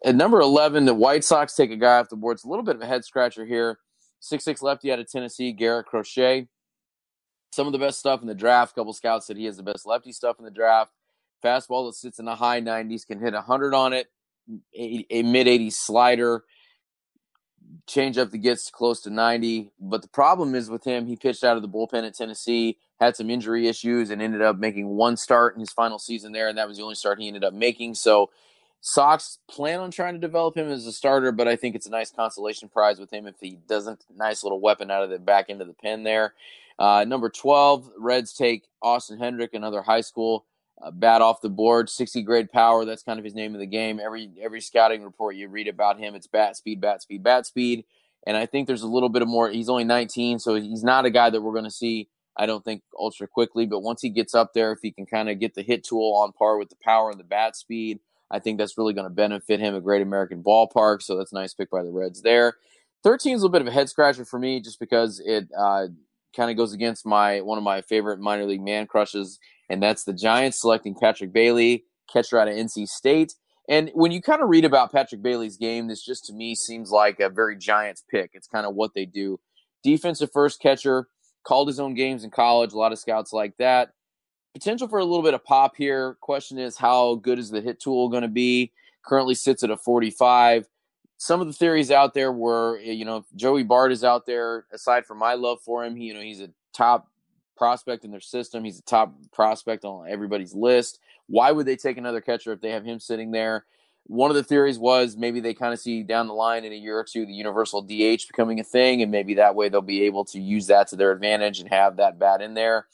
At number 11, the White Sox take a guy off the board. It's a little bit of a head scratcher here. Six-six lefty out of Tennessee, Garrett Crochet. Some of the best stuff in the draft. A couple scouts said he has the best lefty stuff in the draft. Fastball that sits in the high 90s, can hit 100 on it. A, a mid 80s slider change up that gets close to 90. But the problem is with him, he pitched out of the bullpen at Tennessee, had some injury issues, and ended up making one start in his final season there, and that was the only start he ended up making. So Sox plan on trying to develop him as a starter, but I think it's a nice consolation prize with him if he doesn't. Nice little weapon out of the back end of the pen there. Uh, number 12, Reds take Austin Hendrick, another high school uh, bat off the board, 60 grade power. That's kind of his name of the game. Every every scouting report you read about him, it's bat speed, bat speed, bat speed. And I think there's a little bit of more. He's only 19, so he's not a guy that we're going to see. I don't think ultra quickly, but once he gets up there, if he can kind of get the hit tool on par with the power and the bat speed, I think that's really going to benefit him. A great American ballpark, so that's a nice pick by the Reds there. 13 is a little bit of a head scratcher for me, just because it uh, kind of goes against my one of my favorite minor league man crushes and that's the Giants selecting Patrick Bailey, catcher out of NC State. And when you kind of read about Patrick Bailey's game, this just to me seems like a very Giants pick. It's kind of what they do. Defensive first catcher, called his own games in college, a lot of scouts like that. Potential for a little bit of pop here. Question is, how good is the hit tool going to be? Currently sits at a 45. Some of the theories out there were, eh, you know, Joey Bart is out there. Aside from my love for him, he, you know, he's a top prospect in their system. He's a top prospect on everybody's list. Why would they take another catcher if they have him sitting there? One of the theories was maybe they kind of see down the line in a year or two the universal DH becoming a thing, and maybe that way they'll be able to use that to their advantage and have that bat in there.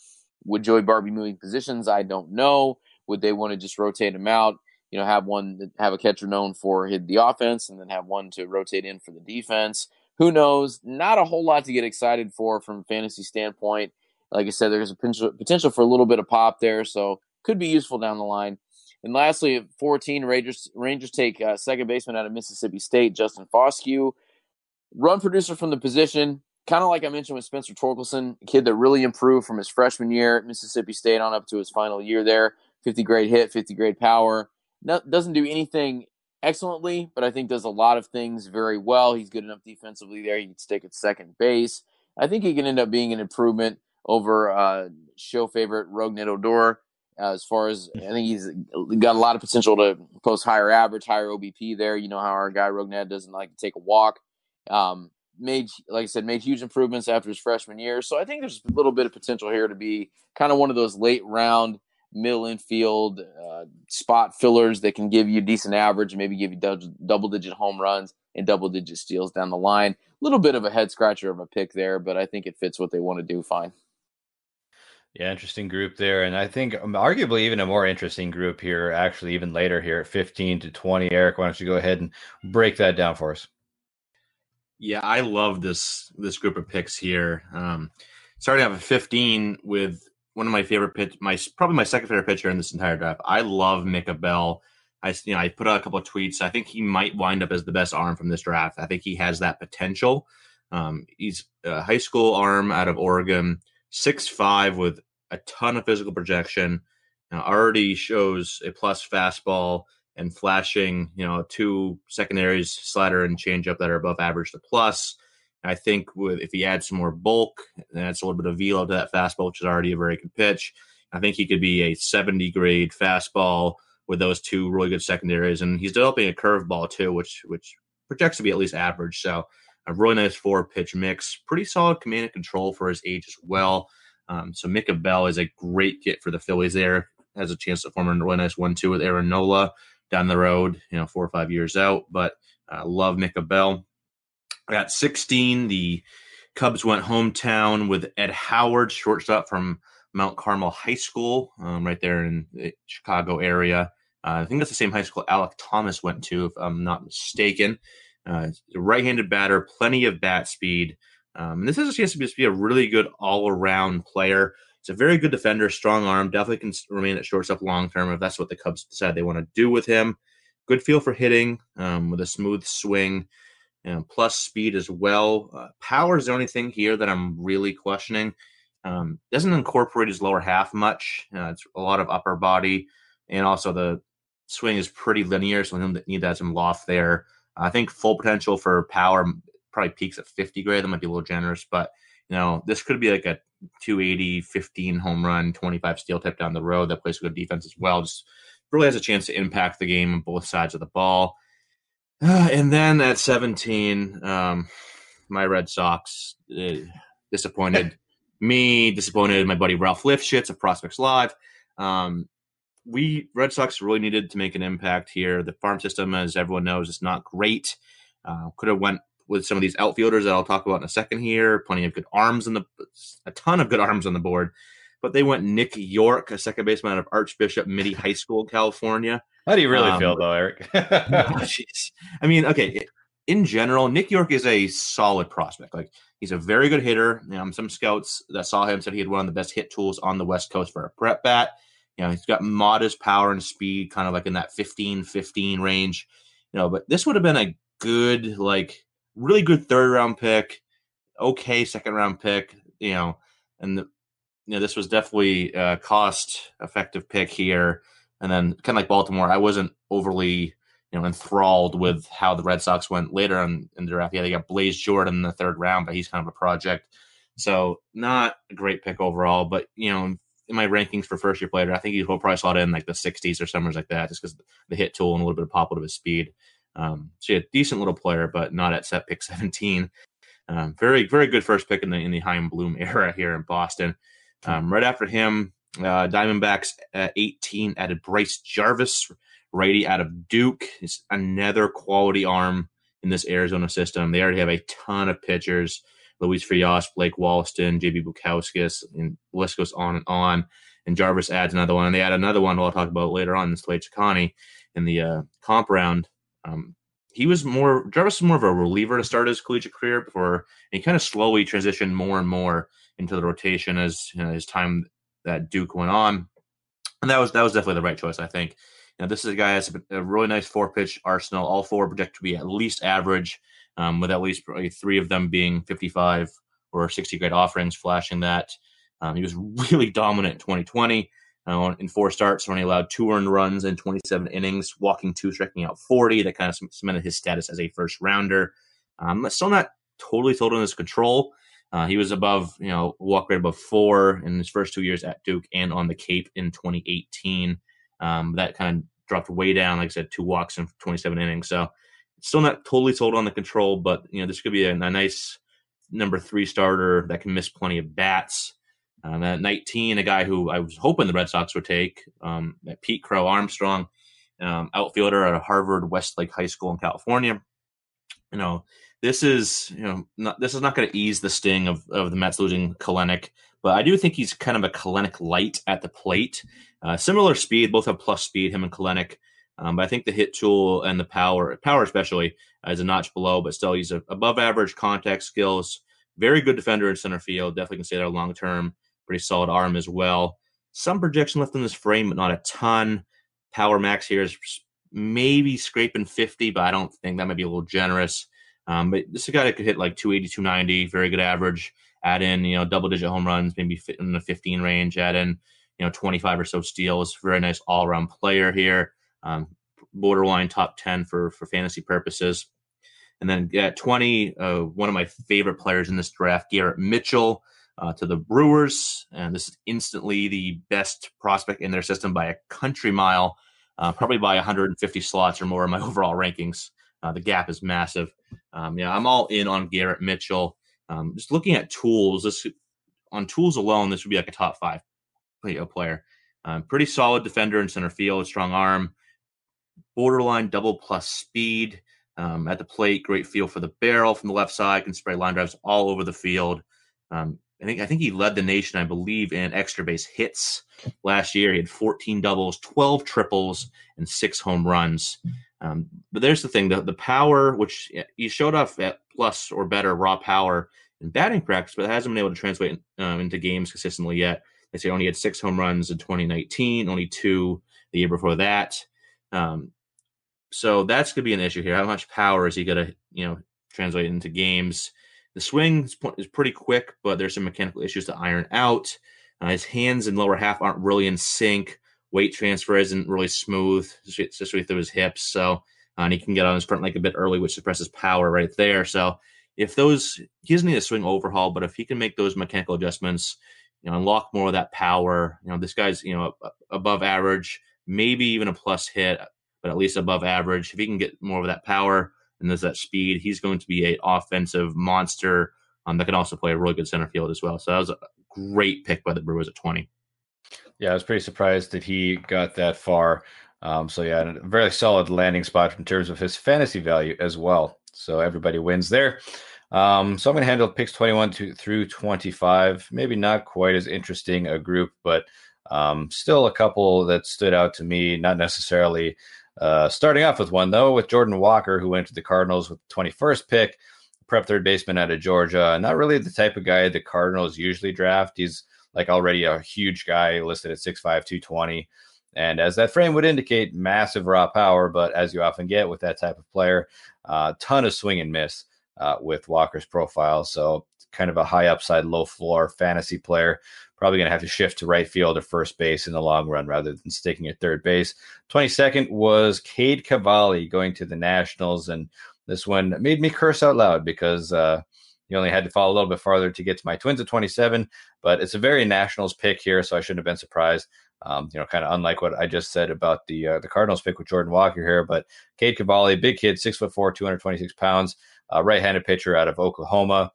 Would Joey Bart be moving positions? I don't know. Would they want to just rotate him out? You know, have one have a catcher known for the offense, and then have one to rotate in for the defense. Who knows? Not a whole lot to get excited for from fantasy standpoint like I said, there's a potential for a little bit of pop there, so could be useful down the line. And lastly, at 14, Rangers Rangers take uh, second baseman out of Mississippi State, Justin Foscue, run producer from the position. Kind of like I mentioned with Spencer Torkelson, a kid that really improved from his freshman year at Mississippi State on up to his final year there. 50 grade hit, 50 grade power. No, doesn't do anything excellently, but I think does a lot of things very well. He's good enough defensively there. He can stick at second base. I think he can end up being an improvement over uh, show favorite Rougned Odor. Uh, as far as I think he's got a lot of potential to post higher average, higher OBP there. You know how our guy Rougned doesn't like to take a walk. Um, made, like I said, made huge improvements after his freshman year. So I think there's a little bit of potential here to be kind of one of those late round middle infield uh, spot fillers that can give you decent average, maybe give you double digit home runs and double digit steals down the line. A little bit of a head scratcher of a pick there, but I think it fits what they want to do fine. Yeah, interesting group there. And I think um, arguably even a more interesting group here, actually, even later here at 15 to 20. Eric, why don't you go ahead and break that down for us? Yeah, I love this this group of picks here. Um, starting off at 15 with one of my favorite pitch, my probably my second favorite pitcher in this entire draft. I love Mick Abel. I you know I put out a couple of tweets. I think he might wind up as the best arm from this draft. I think he has that potential. Um, he's a high school arm out of Oregon six five with a ton of physical projection. Already shows a plus fastball and flashing, you know, two secondaries, slider and changeup that are above average to plus. I think with if he adds some more bulk and adds a little bit of velo to that fastball, which is already a very good pitch, I think he could be a 70 grade fastball with those two really good secondaries. And he's developing a curveball too, which which projects to be at least average. So a really nice four pitch mix, pretty solid command and control for his age as well. Um, so Mick Abel is a great get for the Phillies there. Has a chance to form a really nice one two with Aaron Nola down the road, you know, four or five years out. But uh, love Mick Abel. At 16, the Cubs went hometown with Ed Howard, shortstop from Mount Carmel High School, um, right there in the Chicago area. Uh, I think that's the same high school Alek Thomas went to, if I'm not mistaken. Uh, right-handed batter, plenty of bat speed. Um, and this has a chance to be, be a really good all-around player. He's a very good defender, strong arm. Definitely can remain at shortstop long term if that's what the Cubs decide they want to do with him. Good feel for hitting um, with a smooth swing, and plus speed as well. Uh, power is the only thing here that I'm really questioning. Um, doesn't incorporate his lower half much. Uh, it's a lot of upper body, and also the swing is pretty linear, so he'll need to have some loft there. I think full potential for power probably peaks at 50 grade. That might be a little generous, but you know, this could be like a 280, 15 home run, 25 steal tip down the road that plays good defense as well. Just really has a chance to impact the game on both sides of the ball. Uh, and then at 17, um, my Red Sox uh, disappointed me, disappointed my buddy Ralph Lifshitz of Prospects Live. Um, we Red Sox really needed to make an impact here. The farm system, as everyone knows, is not great. Uh, could have went with some of these outfielders that I'll talk about in a second here. Plenty of good arms in the, a ton of good arms on the board. But they went Nick Yorke, a second baseman out of Archbishop Mitty High School, California. How do you really Um, feel though, Eric? Oh. I mean, okay. In general, Nick Yorke is a solid prospect. Like he's a very good hitter. You know, some scouts that saw him said he had one of the best hit tools on the West Coast for a prep bat. You know, he's got modest power and speed, kind of like in that 15 15 range. You know, but this would have been a good, like, really good third round pick, okay second round pick, you know, and the, you know, this was definitely a cost effective pick here. And then kind of like Baltimore, I wasn't overly, you know, enthralled with how the Red Sox went later on in the draft. Yeah, they got Blaze Jordan in the third round, but he's kind of a project. So not a great pick overall, but you know, in my rankings for first year player, I think he'll probably slot in like the 60s or somewhere like that, just because the hit tool and a little bit of pop out of his speed. Um, so yeah, decent little player, but not at set pick 17. Um, very, very good first pick in the in the Chaim Bloom era here in Boston. Um, right after him, uh, Diamondbacks at 18 added Bryce Jarvis, righty out of Duke. It's another quality arm in this Arizona system. They already have a ton of pitchers. Luis Frias, Blake Walston, JB Bukauskas, and the list goes on and on. And Jarvis adds another one, and they add another one. Who I'll talk about later on. in Slade Cecconi in the uh, comp round. Um, he was more Jarvis was more of a reliever to start his collegiate career before he kind of slowly transitioned more and more into the rotation as you know, his time at Duke went on. And that was that was definitely the right choice, I think. Know, this is a guy that's a, really nice four pitch arsenal. All four project to be at least average, um, with at least three of them being 55 or 60 grade offerings, flashing that. Um, he was really dominant in 2020. Uh, in four starts, only allowed two earned runs in 27 innings, walking two, striking out 40. That kind of cemented his status as a first rounder. Um, still not totally sold on his control. Uh, he was above, you know, walk rate above four in his first two years at Duke and on the Cape in 2018. Um, that kind of dropped way down, like I said, two walks in 27 innings. So still not totally sold on the control, but you know, this could be a, a nice number three starter that can miss plenty of bats. Um, at 19, a guy who I was hoping the Red Sox would take, um, Pete Crow Armstrong, um, outfielder at Harvard Westlake High School in California. You know, this is you know not, this is not going to ease the sting of, of the Mets losing Kelenic, but I do think he's kind of a Kelenic light at the plate. Uh, similar speed, both have plus speed, him and Kelenic. Um, but I think the hit tool and the power, power especially, uh, is a notch below. But still, he's above average contact skills. Very good defender in center field. Definitely can stay there long term. Pretty solid arm as well. Some projection left in this frame, but not a ton. Power max here is maybe scraping 50, but I don't think that might be a little generous. Um, but this is a guy that could hit like 280, 290, very good average. Add in, you know, double digit home runs, maybe in the 15 range. Add in, you know, 25 or so steals. Very nice all around player here. Um, borderline top 10 for for fantasy purposes. And then at 20, uh, one of my favorite players in this draft, Garrett Mitchell uh, to the Brewers. And this is instantly the best prospect in their system by a country mile, uh, probably by 150 slots or more in my overall rankings. Uh, the gap is massive. Um, yeah, I'm all in on Garrett Mitchell. Um, just looking at tools, this on tools alone, this would be like a top five player. Um, pretty solid defender in center field, strong arm, borderline double plus speed um, at the plate. Great feel for the barrel from the left side. Can spray line drives all over the field. Um, I think I think he led the nation, I believe, in extra base hits last year. He had 14 doubles, 12 triples, and six home runs. Um, but there's the thing: the the power, which he showed off at plus or better raw power in batting practice, but hasn't been able to translate um, into games consistently yet. They say only had six home runs in 2019, only two the year before that. Um, so that's going to be an issue here. How much power is he going to, you know, translate into games? The swing is pretty quick, but there's some mechanical issues to iron out. Uh, his hands and lower half aren't really in sync. Weight transfer isn't really smooth, especially through his hips. So, uh, and he can get on his front leg a bit early, which suppresses power right there. So, if those he doesn't need a swing overhaul, but if he can make those mechanical adjustments, you know, unlock more of that power, you know, this guy's you know above average, maybe even a plus hit, but at least above average. If he can get more of that power and there's that speed, he's going to be an offensive monster um, that can also play a really good center field as well. So that was a great pick by the Brewers at 20. Yeah, I was pretty surprised that he got that far. Um, so yeah, a very solid landing spot in terms of his fantasy value as well. So everybody wins there. Um, so I'm going to handle picks 21 to, through 25. Maybe not quite as interesting a group, but um, still a couple that stood out to me. Not necessarily uh, starting off with one though, with Jordan Walker, who went to the Cardinals with the 21st pick, prep third baseman out of Georgia. Not really the type of guy the Cardinals usually draft. He's like already a huge guy listed at 6'5, 220. And as that frame would indicate, massive raw power, but as you often get with that type of player, a uh, ton of swing and miss uh, with Walker's profile. So kind of a high upside, low floor fantasy player. Probably going to have to shift to right field or first base in the long run rather than sticking at third base. 22nd was Cade Cavalli going to the Nationals. And this one made me curse out loud because uh, you only had to fall a little bit farther to get to my Twins at 27. But it's a very Nationals pick here, so I shouldn't have been surprised. Um, you know, kind of unlike what I just said about the uh, the Cardinals pick with Jordan Walker here, but Cade Cavalli, big kid, six foot four, 226 pounds, uh, right-handed pitcher out of Oklahoma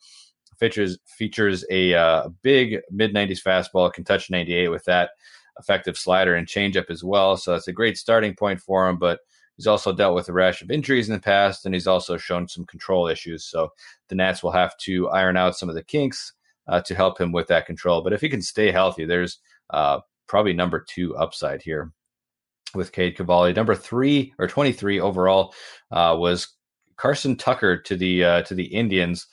features features a uh, big mid 90s fastball, can touch 98 with that effective slider and changeup as well. So that's a great starting point for him. But he's also dealt with a rash of injuries in the past, and he's also shown some control issues. So the Nats will have to iron out some of the kinks uh, to help him with that control. But if he can stay healthy, there's uh, probably number two upside here with Cade Cavalli. Number three or 23 overall uh, was Carson Tucker to the uh, to the Indians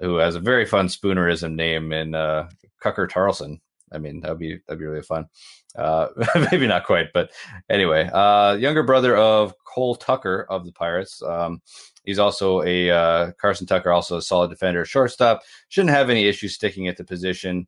who has a very fun spoonerism name in uh, Cucker Tarlson. I mean, that'd be that'd be really fun. Uh, maybe not quite, but anyway, uh, younger brother of Cole Tucker of the Pirates. Um, he's also a uh, Carson Tucker, also a solid defender, shortstop. Shouldn't have any issues sticking at the position.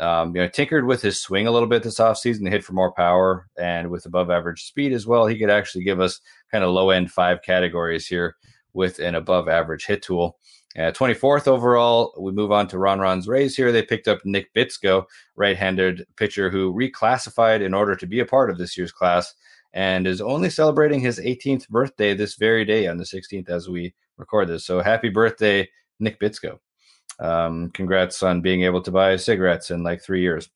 Um, you know, tinkered with his swing a little bit this offseason, to hit for more power and with above average speed as well. He could actually give us kind of low end five categories here with an above average hit tool. Uh, 24th overall, we move on to Ron Ron's Rays here. They picked up Nick Bitsko, right handed pitcher who reclassified in order to be a part of this year's class and is only celebrating his 18th birthday this very day on the 16th as we record this. So happy birthday, Nick Bitsko. Um, congrats on being able to buy cigarettes in like three years.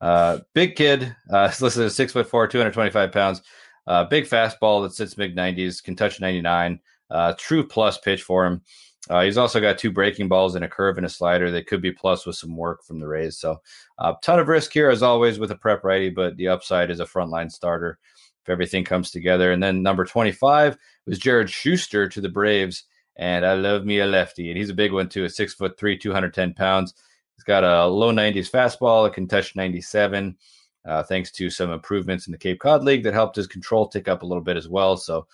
Uh, big kid, uh, listed at six foot four, 225 pounds. Uh, big fastball that sits mid 90s, can touch 99. Uh, true plus pitch for him. Uh, he's also got two breaking balls and a curve and a slider that could be plus with some work from the Rays. So, a uh, ton of risk here as always with a prep righty, but the upside is a frontline starter if everything comes together. And then number 25 was Jared Shuster to the Braves. And I love me a lefty. And he's a big one too, a six foot three, 210 pounds. He's got a low 90s fastball. Can touch 97 uh, thanks to some improvements in the Cape Cod League that helped his control tick up a little bit as well. So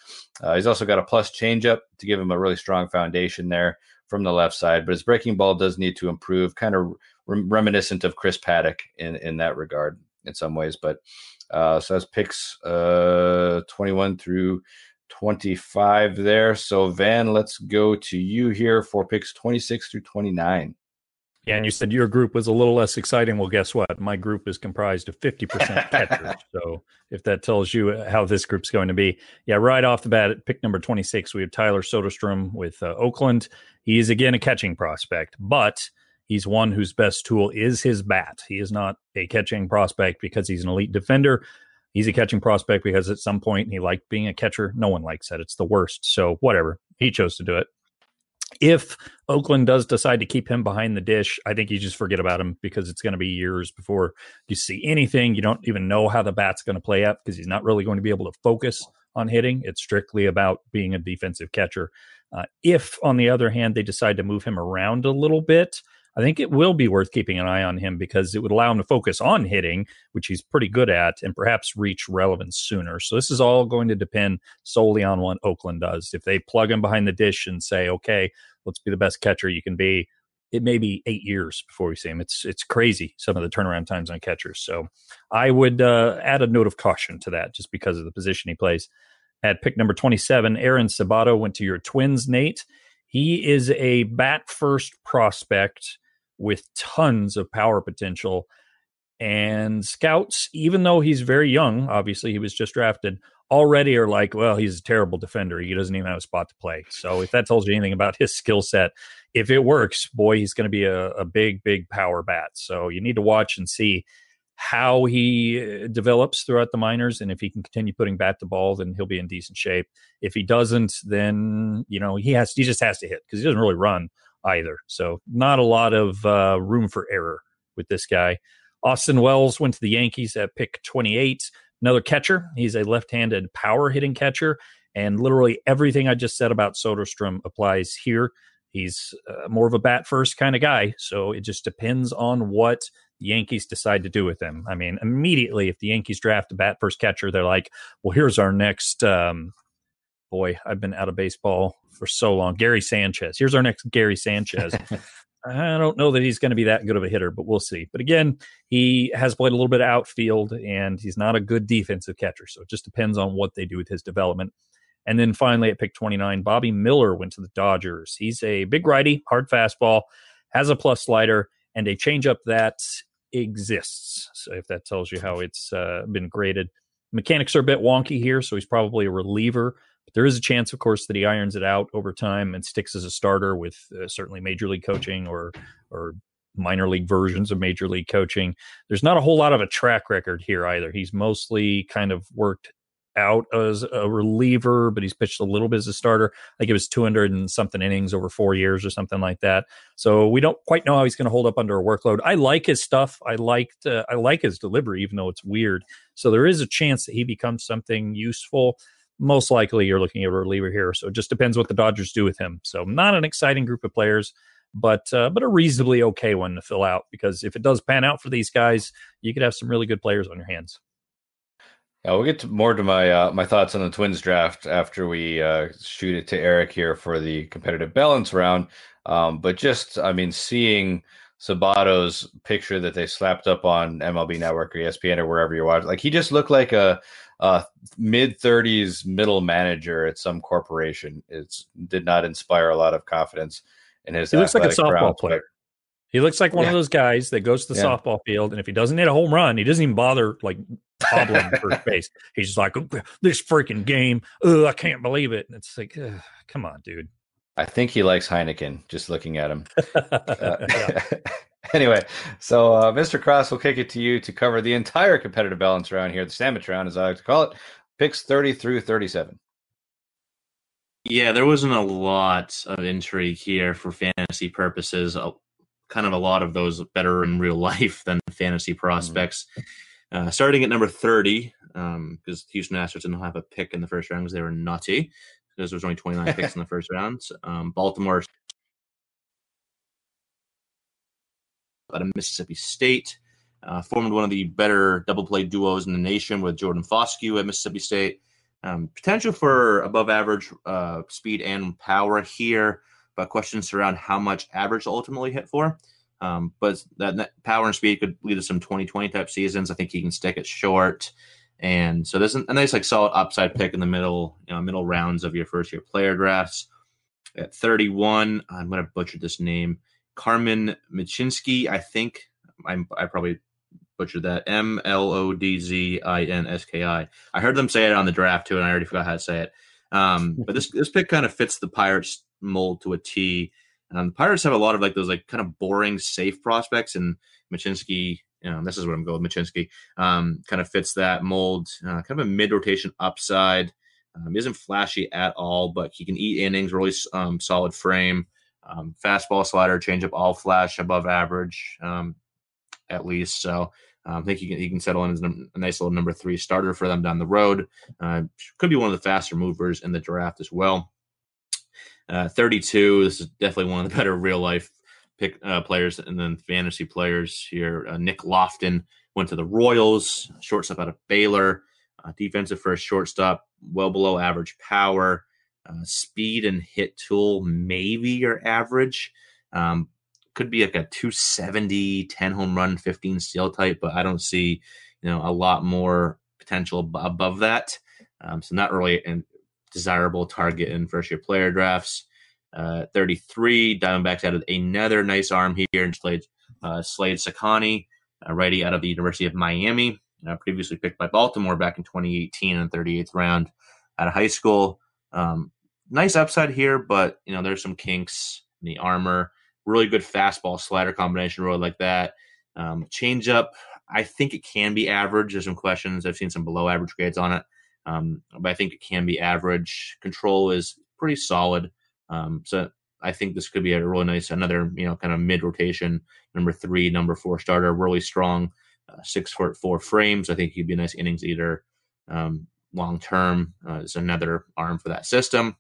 uh, he's also got a plus changeup to give him a really strong foundation there from the left side. But his breaking ball does need to improve, kind of rem- reminiscent of Chris Paddack in, in that regard in some ways. But uh, so that's picks uh, 21 through 25 there. So, Van, let's go to you here for picks 26 through 29. Yeah, and you said your group was a little less exciting. Well, guess what? My group is comprised of 50% catchers. so if that tells you how this group's going to be. Yeah, right off the bat, at pick number 26, we have Tyler Soderstrom with uh, Oakland. He is, again, a catching prospect, but he's one whose best tool is his bat. He is not a catching prospect because he's an elite defender. He's a catching prospect because at some point he liked being a catcher. No one likes that. It's the worst. So whatever. He chose to do it. If Oakland does decide to keep him behind the dish, I think you just forget about him because it's going to be years before you see anything. You don't even know how the bat's going to play out because he's not really going to be able to focus on hitting. It's strictly about being a defensive catcher. Uh, if, on the other hand, they decide to move him around a little bit, I think it will be worth keeping an eye on him because it would allow him to focus on hitting, which he's pretty good at, and perhaps reach relevance sooner. So this is all going to depend solely on what Oakland does. If they plug him behind the dish and say, okay, let's be the best catcher you can be, it may be eight years before we see him. It's it's crazy some of the turnaround times on catchers. So I would uh, add a note of caution to that just because of the position he plays. At pick number 27, Aaron Sabato went to your Twins, Nate. He is a bat first prospect with tons of power potential. And scouts, even though he's very young, obviously he was just drafted, already are like, well, he's a terrible defender. He doesn't even have a spot to play. So if that tells you anything about his skill set, if it works, boy, he's going to be a, a big, big power bat. So you need to watch and see how he uh, develops throughout the minors and if he can continue putting bat to ball then he'll be in decent shape if he doesn't then you know he has he just has to hit because he doesn't really run either. So not a lot of uh, room for error with this guy. Austin wells went to the yankees at pick 28 another catcher. He's a left-handed power hitting catcher. And literally everything i just said about soderstrom applies here. He's uh, more of a bat first kind of guy. So it just depends on what the Yankees decide to do with him. I mean, immediately if the Yankees draft a bat first catcher, they're like, well, here's our next. Um, boy, I've been out of baseball for so long. Gary Sanchez. Here's our next Gary Sanchez. I don't know that he's going to be that good of a hitter, but we'll see. But again, he has played a little bit of outfield and he's not a good defensive catcher. So it just depends on what they do with his development. And then finally at pick 29, Bobby Miller went to the Dodgers. He's a big righty, hard fastball, has a plus slider, and a changeup that exists. So if that tells you how it's uh, been graded, mechanics are a bit wonky here, so he's probably a reliever. But there is a chance, of course, that he irons it out over time and sticks as a starter with uh, certainly major league coaching or or minor league versions of major league coaching. There's not a whole lot of a track record here either. He's mostly kind of worked out as a reliever, but he's pitched a little bit as a starter. I think it was 200 and something innings over four years or something like that. So we don't quite know how he's going to hold up under a workload. I like his stuff. I liked, uh, I like his delivery, even though it's weird. So there is a chance that he becomes something useful. Most likely, you're looking at a reliever here. So it just depends what the Dodgers do with him. So not an exciting group of players but uh, but a reasonably okay one to fill out because if it does pan out for these guys, you could have some really good players on your hands. Yeah, we'll get to more to my uh, my thoughts on the Twins draft after we uh, shoot it to Eric here for the competitive balance round. Um, but just, I mean, seeing Sabato's picture that they slapped up on MLB Network or ESPN or wherever you watch, like he just looked like a, a mid thirties middle manager at some corporation. It's did not inspire a lot of confidence in his. He looks like a softball player. He looks like one Yeah. of those guys that goes to the Yeah. softball field, and if he doesn't hit a home run, he doesn't even bother like hobbling first base. He's just like, "This freaking game, ugh, I can't believe it." And it's like, come on, dude. I think he likes Heineken. Just looking at him. Uh. anyway, so uh, Mr. Cross, will kick it to you to cover the entire competitive balance round here, the sandwich round, as I like to call it, picks 30 through 37. Yeah, there wasn't a lot of intrigue here for fantasy purposes. A, kind of a lot of those better in real life than fantasy prospects. Uh, starting at number 30, because Houston Astros didn't have a pick in the first round because they were nutty, because there was only 29 picks in the first round. Um, Baltimore out of Mississippi State. Uh, formed one of the better double play duos in the nation with Jordan Foscue at Mississippi State. Um, potential for above average uh, speed and power here, but questions around how much average ultimately hit for. Um, but that, that power and speed could lead to some 2020 type seasons. I think he can stick it short. And so there's a nice, like, solid upside pick in the middle, you know, middle rounds of your first year player drafts. At 31, I'm going to butcher this name. Carmen Michinsky, I think. I'm, I probably butchered that. M L O D Z I N S K I. I heard them say it on the draft too, and I already forgot how to say it. Um, but this this pick kind of fits the Pirates mold to a T. Um, the Pirates have a lot of like those like kind of boring, safe prospects, and Machinsky. You know, this is what I'm going with. Machinsky um, kind of fits that mold. Uh, kind of a mid rotation upside. Um, isn't flashy at all, but he can eat innings. Really um, solid frame. Um, fastball, slider, changeup, all flash above average, um, at least. So um, I think he can, he can settle in as a nice little number three starter for them down the road. Uh, could be one of the faster movers in the draft as well. Uh, 32. This is definitely one of the better real life pick uh, players and then fantasy players here. Uh, Nick Loftin went to the Royals, shortstop out of Baylor, uh, defensive first shortstop, well below average power, uh, speed and hit tool, maybe your average. Um, could be like a 270, 10 home run, 15 steal type, but I don't see, you know, a lot more potential above that. Um, so not really a desirable target in first year player drafts. Uh, 33, Diamondbacks added another nice arm here and Slade, uh, Slade Cecconi, uh, righty out of the University of Miami, uh, previously picked by Baltimore back in 2018 in the 38th round out of high school. Um, nice upside here, but you know there's some kinks in the armor. Really good fastball slider combination, really like that. Um, change up, I think it can be average. There's some questions. I've seen some below average grades on it, um, but I think it can be average. Control is pretty solid. Um, so I think this could be a really nice, another you know kind of mid rotation number three, number four starter, really strong, uh, six foot four frames. I think he'd be a nice innings eater um, long term. Uh, is another arm for that system.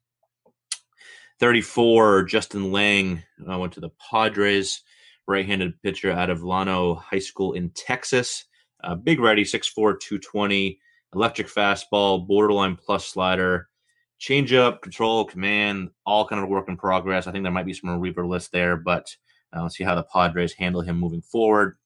34, Justin Lange uh, went to the Padres, right handed pitcher out of Llano High School in Texas. Uh, big righty, 6'4, 220, electric fastball, borderline plus slider, changeup, control, command, all kind of work in progress. I think there might be some reliever list there, but uh, let's see how the Padres handle him moving forward.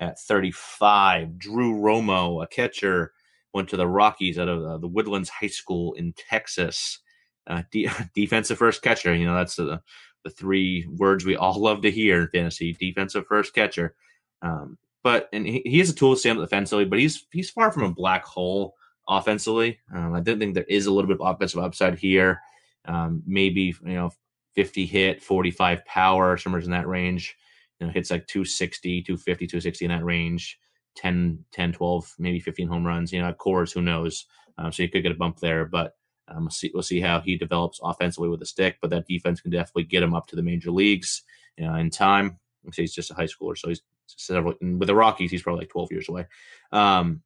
At 35, Drew Romo, a catcher, went to the Rockies out of uh, the Woodlands High School in Texas uh, de- defensive first catcher. You know, that's the the three words we all love to hear in fantasy: defensive first catcher. Um, but and he, he has a tool to stand up defensively, but he's he's far from a black hole offensively. Um, I do think there is a little bit of offensive upside here. Um, maybe you know 50 hit, 45 power, somewhere in that range. You know, hits like 260, 250, 260 in that range. 10, 10, 12, maybe 15 home runs. You know, cores, who knows? Um, so you could get a bump there, but um, we'll see. We'll see how he develops offensively with a stick, but that defense can definitely get him up to the major leagues you know, in time. He's just a high schooler, so he's several. with the Rockies, he's probably like 12 years away. Um,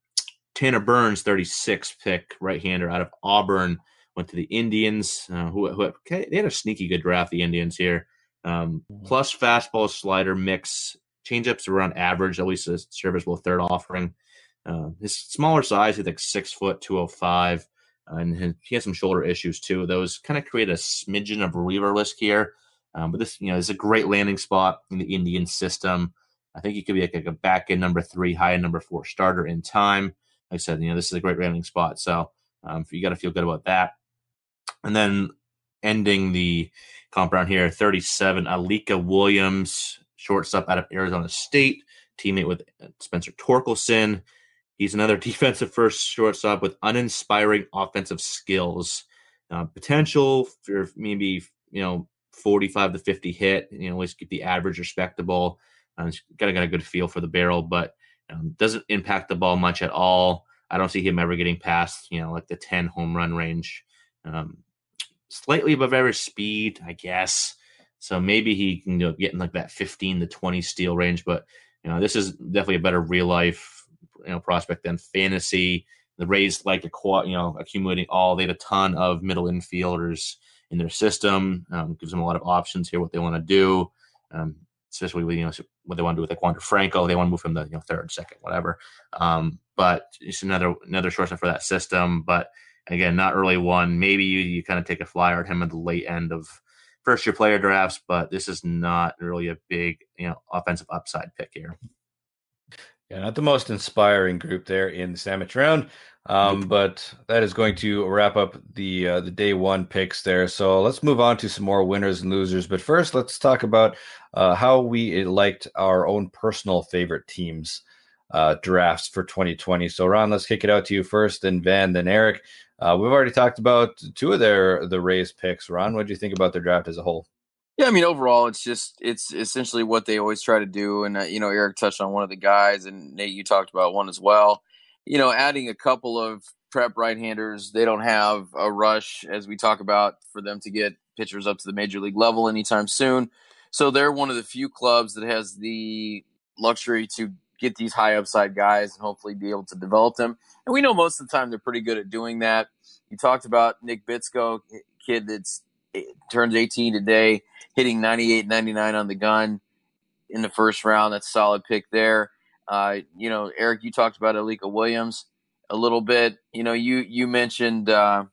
Tanner Burns, 36 pick right-hander out of Auburn, went to the Indians. Uh, who, who they had a sneaky good draft. The Indians here, um, mm-hmm. plus fastball slider mix, changeups around average, at least a serviceable third offering. Uh, his smaller size, he's like six foot, 205 and he has some shoulder issues too. Those kind of create a smidgen of reliever risk here. Um, but this, you know, is a great landing spot in the Indian system. I think he could be like, like a back end number three, high end number four starter in time. Like I said, you know, this is a great landing spot. So um, you got to feel good about that. And then ending the comp round here, 37, Alika Williams, shortstop out of Arizona State, teammate with Spencer Torkelson. He's another defensive first shortstop with uninspiring offensive skills. Uh, potential for maybe you know 45 to 50 hit. You know, always keep the average respectable. Uh, he's got to get a good feel for the barrel, but um, doesn't impact the ball much at all. I don't see him ever getting past you know like the 10 home run range. Um, slightly above average speed, I guess. So maybe he can you know, get in like that 15 to 20 steal range, but you know this is definitely a better real life you know prospect than fantasy. The Rays like to you know accumulating all. They have a ton of middle infielders in their system. Um, gives them a lot of options here what they want to do. Um, especially with you know what they want to do with like Wander Franco. They want to move from the you know third, second, whatever. Um, but it's another another shortstop for that system. But again, not really one. Maybe you, you kind of take a flyer at him at the late end of first year player drafts, but this is not really a big you know offensive upside pick here. Yeah, not the most inspiring group there in the sandwich round. Um. But that is going to wrap up the uh, the day one picks there. So let's move on to some more winners and losers. But first, let's talk about uh, how we liked our own personal favorite teams uh, drafts for 2020. So Ron, let's kick it out to you first, then Van, then Eric. Uh, we've already talked about two of their the Rays picks. Ron, what do you think about their draft as a whole? Yeah, I mean, overall, it's just it's essentially what they always try to do. And uh, you know, Eric touched on one of the guys, and Nate, you talked about one as well. You know, adding a couple of prep right-handers, they don't have a rush as we talk about for them to get pitchers up to the major league level anytime soon. So they're one of the few clubs that has the luxury to get these high upside guys and hopefully be able to develop them. And we know most of the time they're pretty good at doing that. You talked about Nick Bitsko, kid that's turns 18 today, hitting 98, 99 on the gun in the first round. That's a solid pick there. Uh, you know, Eric, you talked about Alika Williams a little bit. You know, you you mentioned uh,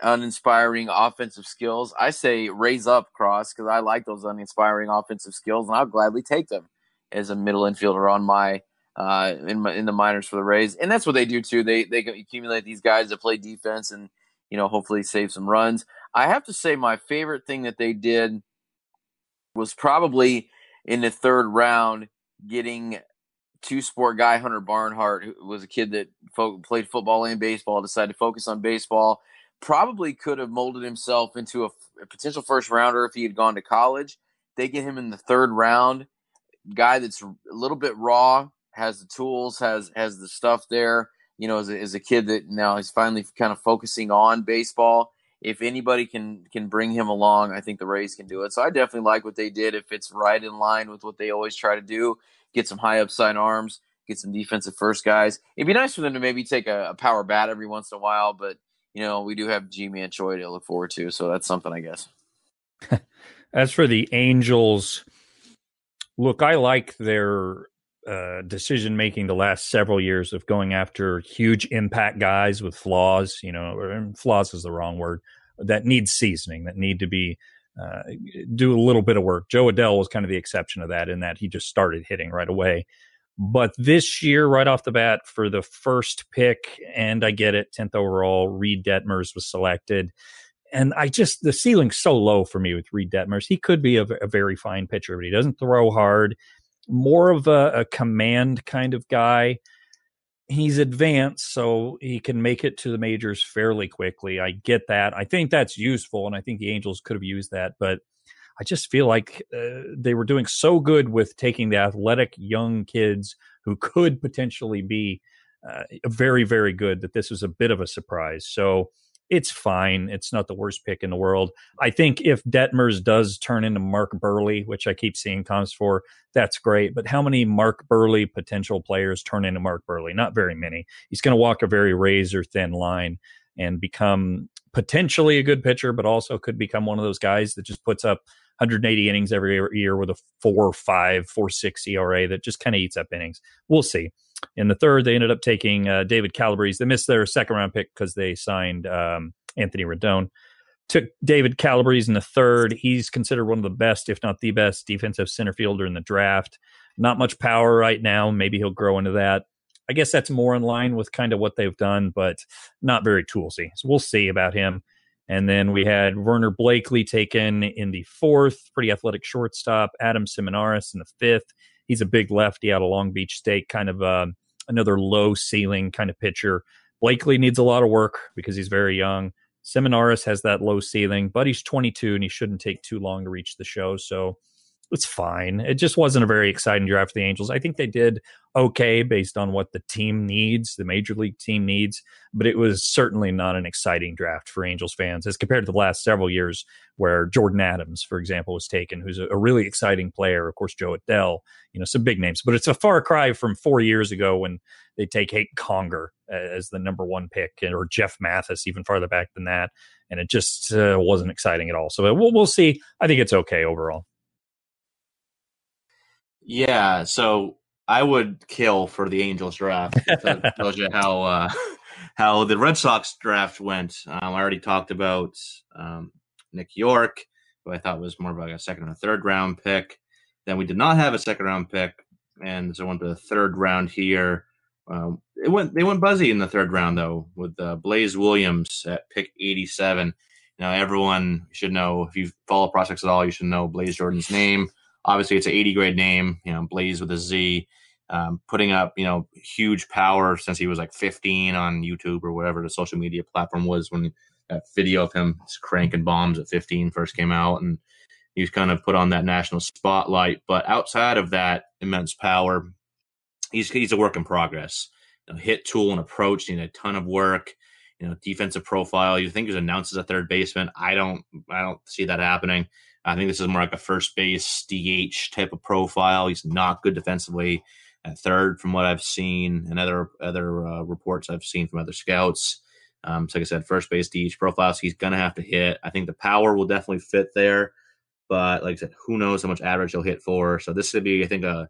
uninspiring offensive skills. I say raise up Cross because I like those uninspiring offensive skills, and I'll gladly take them as a middle infielder on my uh, in in the minors for the Rays, and that's what they do too. They they accumulate these guys that play defense and you know hopefully save some runs. I have to say my favorite thing that they did was probably in the third round getting two sport guy Hunter Barnhart, who was a kid that fo- played football and baseball, decided to focus on baseball. Probably could have molded himself into a, potential first rounder if he had gone to college. They get him in the third round, guy that's a little bit raw, has the tools, has has the stuff there. You know, as a, as a kid that now he's finally kind of focusing on baseball. If anybody can can bring him along, I think the Rays can do it. So I definitely like what they did. If it's right in line with what they always try to do, get some high upside arms, get some defensive first guys. It'd be nice for them to maybe take a, a power bat every once in a while, but you know we do have Ji-Man Choi to look forward to, so that's something I guess. As for the Angels, look, I like their uh, decision making the last several years of going after huge impact guys with flaws. You know, flaws is the wrong word. That need seasoning. That need to be uh, do a little bit of work. Jo Adell was kind of the exception of that in that he just started hitting right away. But this year, right off the bat, for the first pick, and I get it, 10th overall, Reid Detmers was selected. And I just, the ceiling's so low for me with Reid Detmers. He could be a, a very fine pitcher, but he doesn't throw hard. More of a, a command kind of guy he's advanced so he can make it to the majors fairly quickly. I get that. I think that's useful, and I think the Angels could have used that, but I just feel like uh, they were doing so good with taking the athletic young kids who could potentially be uh, very, very good that this was a bit of a surprise. So it's fine. It's not the worst pick in the world. I think if Detmers does turn into Mark Buehrle, which I keep seeing comps for, that's great. But how many Mark Buehrle potential players turn into Mark Buehrle? Not very many. He's going to walk a very razor thin line and become potentially a good pitcher, but also could become one of those guys that just puts up 180 innings every year with a four, five, four, six ERA that just kind of eats up innings. We'll see. In the third, they ended up taking uh, David Calabrese. They missed their second round pick because they signed um, Anthony Rendon. Took David Calabrese in the third. He's considered one of the best, if not the best, defensive center fielder in the draft. Not much power right now. Maybe he'll grow into that. I guess that's more in line with kind of what they've done, but not very toolsy. So we'll see about him. And then we had Werner Blakely taken in the fourth, pretty athletic shortstop. Adam Seminaris in the fifth he's a big lefty out of Long Beach State, kind of uh, another low ceiling kind of pitcher. Blakely needs a lot of work because he's very young. Seminaris has that low ceiling, but he's 22 and he shouldn't take too long to reach the show. So it's fine. It just wasn't a very exciting draft for the Angels. I think they did okay based on what the team needs, the major league team needs, but it was certainly not an exciting draft for Angels fans as compared to the last several years where Jordyn Adams, for example, was taken, who's a, really exciting player. Of course, Jo Adell, you know, some big names, but it's a far cry from four years ago when they take Hank Conger as the number one pick or Jeff Mathis even farther back than that. And it just uh, wasn't exciting at all. So we'll, we'll see. I think it's okay overall. Yeah, so I would kill for the Angels draft. That tells you how uh, how the Red Sox draft went. Um, I already talked about um, Nick Yorke, who I thought was more of like a second or third round pick. Then we did not have a second round pick, and so went to the third round here. Um, it went they went buzzy in the third round though with uh, Blaze Williams at pick eighty seven. Now everyone should know if you follow prospects at all, you should know Blaze Jordan's name obviously it's an 80 grade name, you know, Blaze with a Z, um, putting up, you know, huge power since he was like 15 on YouTube or whatever the social media platform was when that video of him cranking bombs at 15 first came out. And he's kind of put on that national spotlight. But outside of that immense power, he's, he's a work in progress. You know, hit tool and approach need a ton of work. you know, defensive profile. You think he's announced as a third baseman. I don't, I don't see that happening. I think this is more like a first base DH type of profile. He's not good defensively at third, from what I've seen and other other uh, reports I've seen from other scouts. Um, so like I said, first base DH profile, so he's gonna have to hit. I think the power will definitely fit there, but like I said, who knows how much average he'll hit for? So this would be, I think, a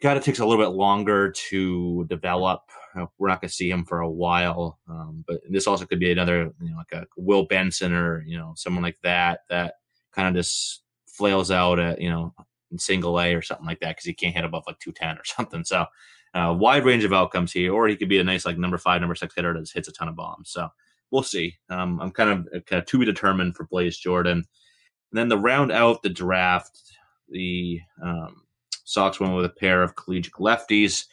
guy that takes a little bit longer to develop. Uh, We're not going to see him for a while, um, but this also could be another, you know, like a Will Benson or you know someone like that that kind of just flails out at you know in single A or something like that because he can't hit above like 210 or something. So, uh, wide range of outcomes here, or he could be a nice like number five, number six hitter that just hits a ton of bombs. So, we'll see. Um, I'm kind of kind of to be determined for Blaze Jordan. And then the round out the draft, the um, Sox went with a pair of collegiate lefties.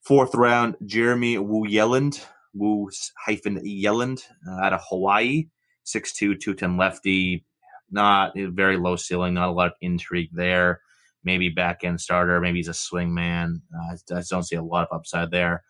Fourth round, Jeremy Wu Yelland, Wu hyphen Yelland uh, out of Hawaii, 6'2", 210 lefty. Not very low ceiling, not a lot of intrigue there. Maybe back end starter, maybe he's a swing man. Uh, I don't see a lot of upside there.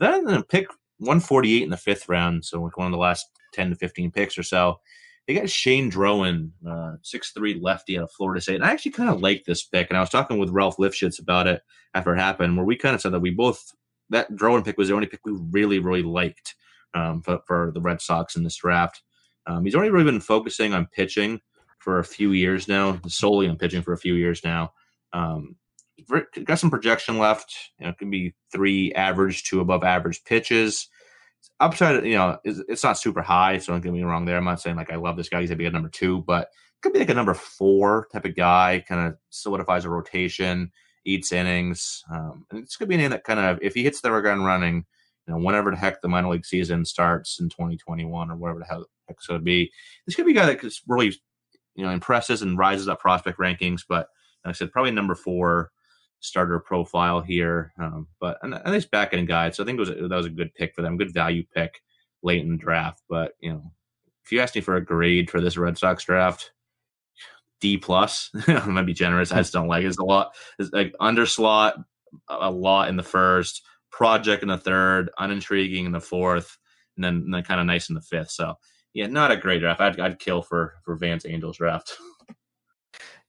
Then uh, pick 148 in the fifth round, so like one of the last 10 to 15 picks or so. They got Shane Drohan, uh, 6'3 lefty out of Florida State. And I actually kind of like this pick. And I was talking with Ralph Lifshitz about it after it happened, where we kind of said that we both, that Drohan pick was the only pick we really, really liked um, for, for the Red Sox in this draft. Um, he's only really been focusing on pitching for a few years now, solely on pitching for a few years now. Um, got some projection left. You know, it can be three average to above average pitches upside, you know, it's, it's not super high. So don't get me wrong there. I'm not saying like I love this guy. He's gonna be a number two, but could be like a number four type of guy. Kind of solidifies a rotation, eats innings, um, and it's gonna be an name that kind of if he hits the gun running, you know, whenever the heck the minor league season starts in 2021 or whatever the heck so it'd be, this could be a guy that could really, you know, impresses and rises up prospect rankings. But like I said, probably number four starter profile here. Um, but a, nice back end guide. So I think was that was a good pick for them, good value pick late in the draft. But you know, if you ask me for a grade for this Red Sox draft, D plus. I might be generous. I just don't like it. It's a lot. It's like underslot a lot in the first, project in the third, unintriguing in the fourth, and then, and then kind of nice in the fifth. So yeah, not a great draft. I'd, I'd kill for for Van's Angels draft.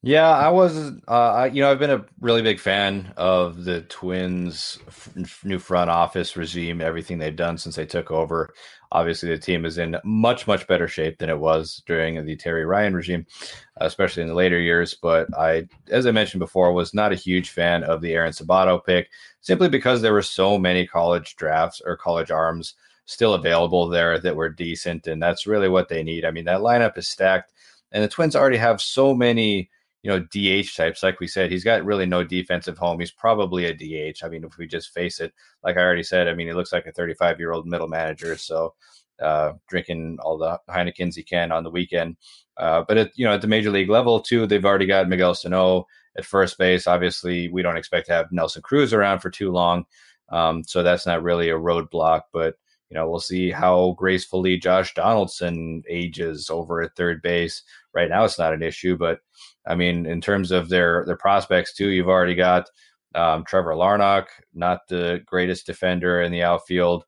Yeah, I was. Uh, I, you know, I've been a really big fan of the Twins' f- new front office regime. Everything they've done since they took over. Obviously, the team is in much much better shape than it was during the Terry Ryan regime, especially in the later years. But I, as I mentioned before, was not a huge fan of the Aaron Sabato pick, simply because there were so many college drafts or college arms still available there that were decent, and that's really what they need. I mean, that lineup is stacked, and the Twins already have so many you know, DH types. Like we said, he's got really no defensive home. He's probably a DH. I mean, if we just face it, like I already said, I mean, he looks like a 35 year old middle manager. So, uh, drinking all the Heinekens he can on the weekend. Uh, but at, you know, at the major league level too, they've already got Miguel Sano at first base. Obviously, we don't expect to have Nelson Cruz around for too long. Um, so that's not really a roadblock, but you know, we'll see how gracefully Josh Donaldson ages over at third base. Right now, it's not an issue, but I mean, in terms of their their prospects too, you've already got um, Trevor Larnach, not the greatest defender in the outfield.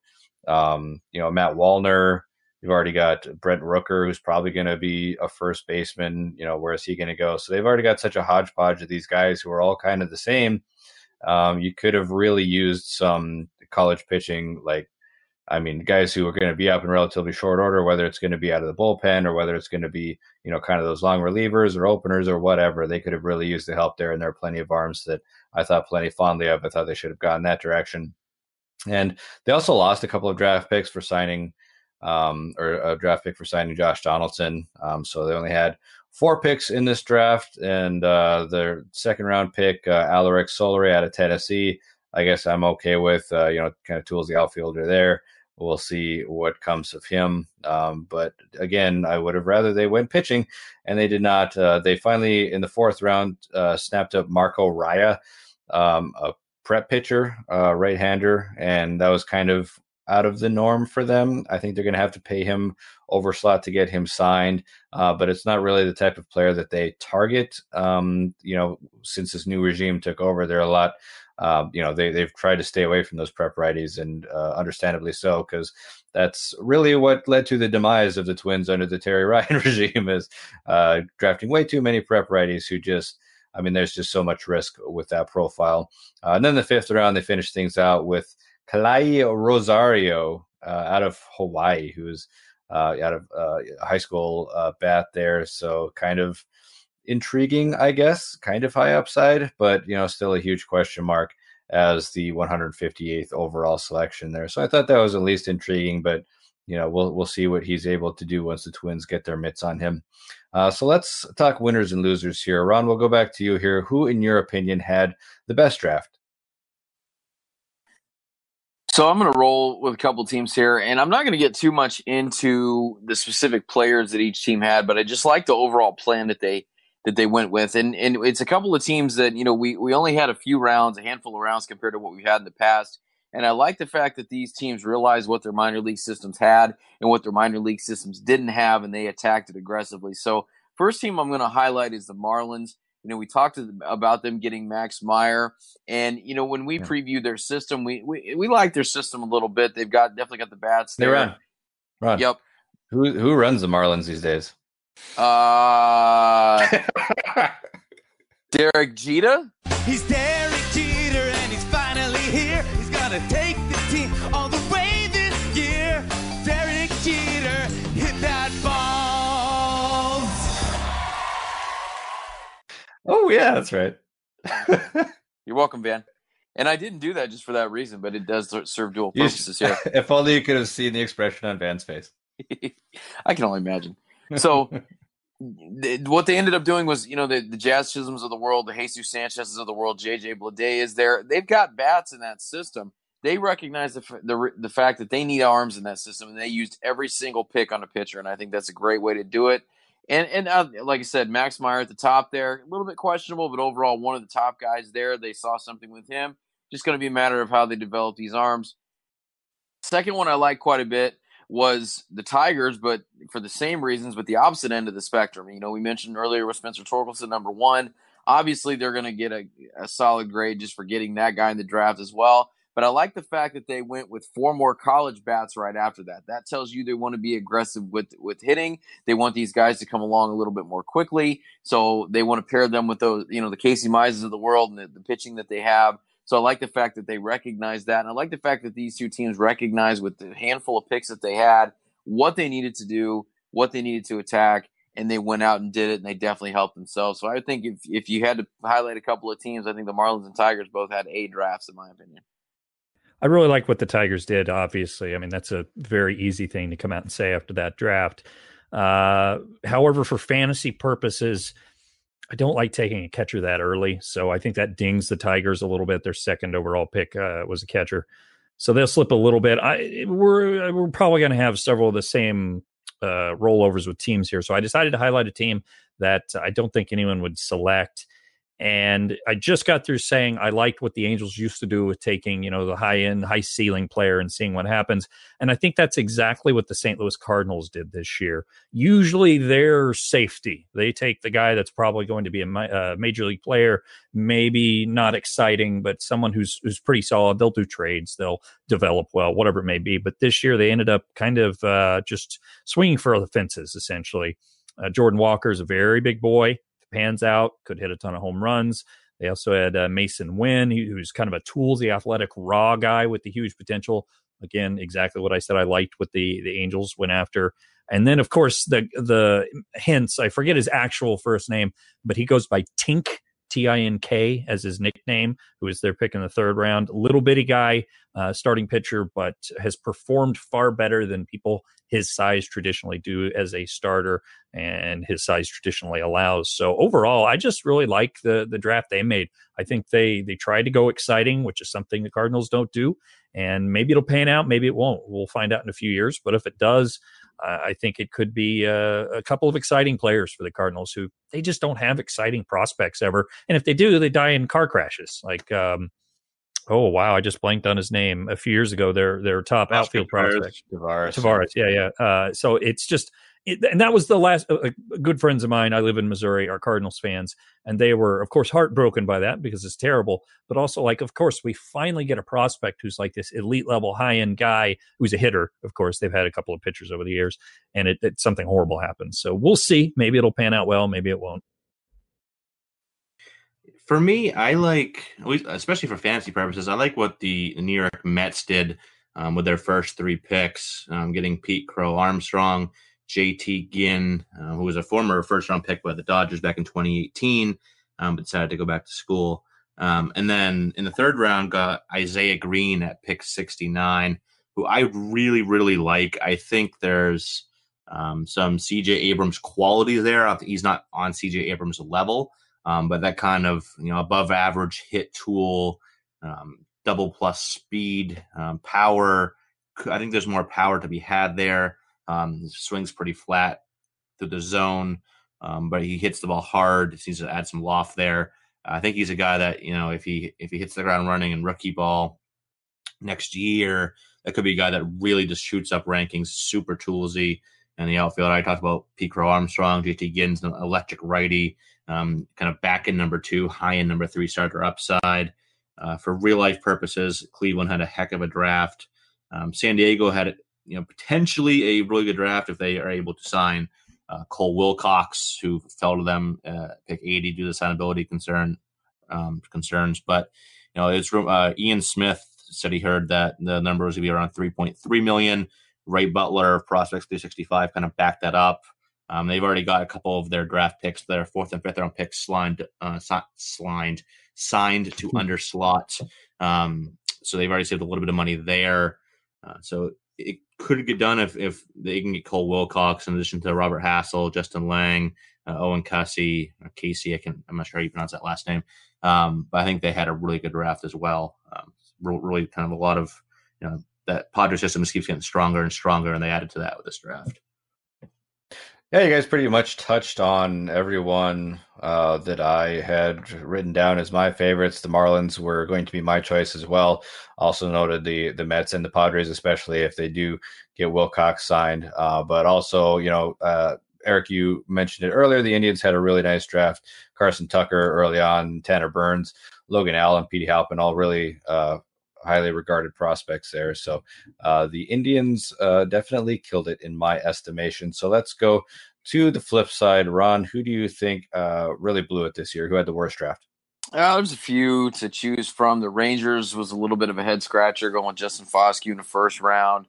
Um, you know, Matt Wallner. You've already got Brent Rooker, who's probably going to be a first baseman. You know, where is he going to go? So they've already got such a hodgepodge of these guys who are all kind of the same. Um, you could have really used some college pitching, like I mean, guys who are going to be up in relatively short order, whether it's going to be out of the bullpen or whether it's going to be, you know, kind of those long relievers or openers or whatever, they could have really used the help there. And there are plenty of arms that I thought plenty fondly of. I thought they should have gone that direction. And they also lost a couple of draft picks for signing, um, or a draft pick for signing Josh Donaldson. Um, so they only had four picks in this draft, and uh, their second round pick, uh, Alerick Soularie out of Tennessee. I guess I'm okay with, uh, you know, kind of tools the outfielder there. We'll see what comes of him. Um, but again, I would have rather they went pitching, and they did not. Uh, they finally, in the fourth round, uh, snapped up Marco Raya, um, a prep pitcher, uh, right hander. And that was kind of out of the norm for them. I think they're going to have to pay him over slot to get him signed, uh, but it's not really the type of player that they target. Um, you know, since this new regime took over, they're a lot. Uh, you know, they they've tried to stay away from those prep righties, and uh, understandably so, because that's really what led to the demise of the Twins under the Terry Ryan regime, is uh, drafting way too many prep righties who just. I mean, there's just so much risk with that profile. Uh, and then the fifth round, they finished things out with Kalai Rosario uh, out of Hawaii, who's uh, out of high school bat there. So kind of intriguing, I guess, kind of high upside, but you know, still a huge question mark as the 158th overall selection there. So I thought that was at least intriguing, but you know, we'll we'll see what he's able to do once the Twins get their mitts on him. Uh, so let's talk winners and losers here. Ron, we'll go back to you here. Who, in your opinion, had the best draft? So I'm going to roll with a couple teams here, and I'm not going to get too much into the specific players that each team had, but I just like the overall plan that they that they went with, and and it's a couple of teams that you know we we only had a few rounds, a handful of rounds compared to what we've had in the past, and I like the fact that these teams realized what their minor league systems had and what their minor league systems didn't have, and they attacked it aggressively. So first team I'm going to highlight is the Marlins. You know, we talked about them getting Max Meyer, and you know when we yeah. preview their system, we, we we like their system a little bit. They've got definitely got the bats. They run, run. Yep. Who who runs the Marlins these days? Uh, Derek Jeter. He's Derek Jeter, and he's finally here. He's gonna take the team all the way this year. Derek Jeter hit that ball. Oh yeah, that's right. You're welcome, Van. And I didn't do that just for that reason, but it does serve dual purposes here. if only you could have seen the expression on Van's face. I can only imagine. So, what they ended up doing was, you know, the, the Jazz Chisholms of the world, the Jesus Sanchez's of the world, JJ Bleday is there. They've got bats in that system. They recognize the, the the fact that they need arms in that system, and they used every single pick on a pitcher. And I think that's a great way to do it. And and uh, like I said, Max Meyer at the top there, a little bit questionable, but overall one of the top guys there. They saw something with him. Just going to be a matter of how they develop these arms. Second one I like quite a bit was the Tigers, but for the same reasons, but the opposite end of the spectrum. You know, we mentioned earlier with Spencer Torkelson, number one. Obviously, they're going to get a, a solid grade just for getting that guy in the draft as well. But I like the fact that they went with four more college bats right after that. That tells you they want to be aggressive with with hitting. They want these guys to come along a little bit more quickly. So they want to pair them with those, you know, the Casey Mizes of the world and the, the pitching that they have. So I like the fact that they recognize that. And I like the fact that these two teams recognize with the handful of picks that they had what they needed to do, what they needed to attack, and they went out and did it, and they definitely helped themselves. So I think if if you had to highlight a couple of teams, I think the Marlins and Tigers both had A drafts, in my opinion. I really like what the Tigers did. Obviously, I mean that's a very easy thing to come out and say after that draft. Uh, however, for fantasy purposes, I don't like taking a catcher that early, so I think that dings the Tigers a little bit. Their second overall pick uh, was a catcher, so they'll slip a little bit. I we're we're probably going to have several of the same uh, rollovers with teams here, so I decided to highlight a team that I don't think anyone would select and I just got through saying I liked what the Angels used to do with taking, you know, the high end, high ceiling player and seeing what happens. And I think that's exactly what the St. Louis Cardinals did this year. Usually their safety, they take the guy that's probably going to be a uh, major league player, maybe not exciting, but someone who's who's pretty solid. They'll do trades, they'll develop well, whatever it may be. But this year they ended up kind of uh, just swinging for the fences, essentially. Uh, Jordan Walker is a very big boy pans out, could hit a ton of home runs. They also had uh, Masyn Winn, who's kind of a toolsy, athletic, raw guy with the huge potential. Again, exactly what I said I liked what the the Angels went after. And then, of course, the the Hence. I forget his actual first name, but he goes by Tink T I N K as his nickname, who is their pick in the third round. Little bitty guy, uh, starting pitcher, but has performed far better than people his size traditionally do as a starter, and his size traditionally allows. So overall, I just really like the the draft they made. I think they they tried to go exciting, which is something the Cardinals don't do, and maybe it'll pan out, maybe it won't. We'll find out in a few years. But if it does, I think it could be uh, a couple of exciting players for the Cardinals who they just don't have exciting prospects ever. And if they do, they die in car crashes. Like um, Oh wow, I just blanked on his name a few years ago. Their their top outfield prospect. Taveras. Taveras, yeah, yeah. Uh, so it's just, it, and that was the last. Uh, good friends of mine. I live in Missouri. Are Cardinals fans, and they were, of course, heartbroken by that because it's terrible. But also, like, of course, we finally get a prospect who's like this elite level, high end guy who's a hitter. Of course, they've had a couple of pitchers over the years, and it, it something horrible happens. So we'll see. Maybe it'll pan out well. Maybe it won't. For me, I like, especially for fantasy purposes, I like what the New York Mets did um, with their first three picks, um, getting Pete Crow Armstrong, JT Ginn, uh, who was a former first round pick by the Dodgers back in 2018, um, but decided to go back to school. Um, and then in the third round, got Isaiah Green at pick 69, who I really, really like. I think there's um, some CJ Abrams quality there. He's not on CJ Abrams level, um, but that kind of you know above average hit tool, um, double plus speed, um, power. I think there's more power to be had there. Um, swings pretty flat through the zone, um, but he hits the ball hard. Seems to add some loft there. I think he's a guy that you know if he if he hits the ground running in rookie ball next year, that could be a guy that really just shoots up rankings, super toolsy. And the outfield, I talked about Pete Crow Armstrong, JT Ginn's an electric righty, um, kind of back in number two, high in number three starter upside. Uh, for real life purposes, Cleveland had a heck of a draft. Um, San Diego had, you know, potentially a really good draft if they are able to sign uh, Cole Wilcox, who fell to them uh, pick 80 due to signability concern um, concerns. But you know, it's uh, Ian Smith said he heard that the number was going to be around 3.3 million. Ray Butler of Prospects 365 kind of backed that up. Um, they've already got a couple of their draft picks, their fourth and fifth round picks, slined, uh, slined, signed to under slot. Um, so they've already saved a little bit of money there. Uh, so it could get done if, if they can get Cole Wilcox in addition to Robert Hassell, Justin Lange, uh, Owen or Casey. I can, I'm not sure how you pronounce that last name. Um, but I think they had a really good draft as well. Um, really kind of a lot of, you know, that Padre system just keeps getting stronger and stronger, and they added to that with this draft. Yeah, you guys pretty much touched on everyone uh, that I had written down as my favorites. The Marlins were going to be my choice as well. Also noted the the Mets and the Padres, especially if they do get Wilcox signed. Uh, but also, you know, uh, Eric, you mentioned it earlier. The Indians had a really nice draft. Carson Tucker early on, Tanner Burns, Logan Allen, Petey Halpin, all really uh, highly regarded prospects there. So uh, the Indians uh, definitely killed it in my estimation. So let's go to the flip side. Ron, who do you think uh, really blew it this year? Who had the worst draft? Uh, there's a few to choose from. The Rangers was a little bit of a head scratcher going Justin Foscue in the first round.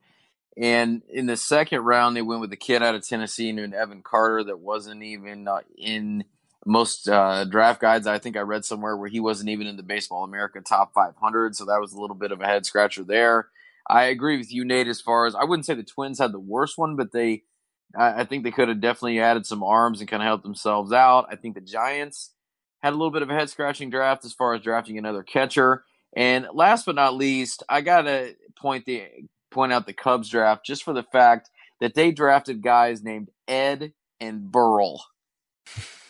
And in the second round, they went with the kid out of Tennessee named Evan Carter that wasn't even uh, in most uh, draft guides. I think I read somewhere where he wasn't even in the Baseball America top 500. So that was a little bit of a head scratcher there. I agree with you, Nate, as far as I wouldn't say the Twins had the worst one, but they, I, I think they could have definitely added some arms and kind of helped themselves out. I think the Giants had a little bit of a head scratching draft as far as drafting another catcher. And last but not least, I gotta point the point out the Cubs draft just for the fact that they drafted guys named Ed and Burl.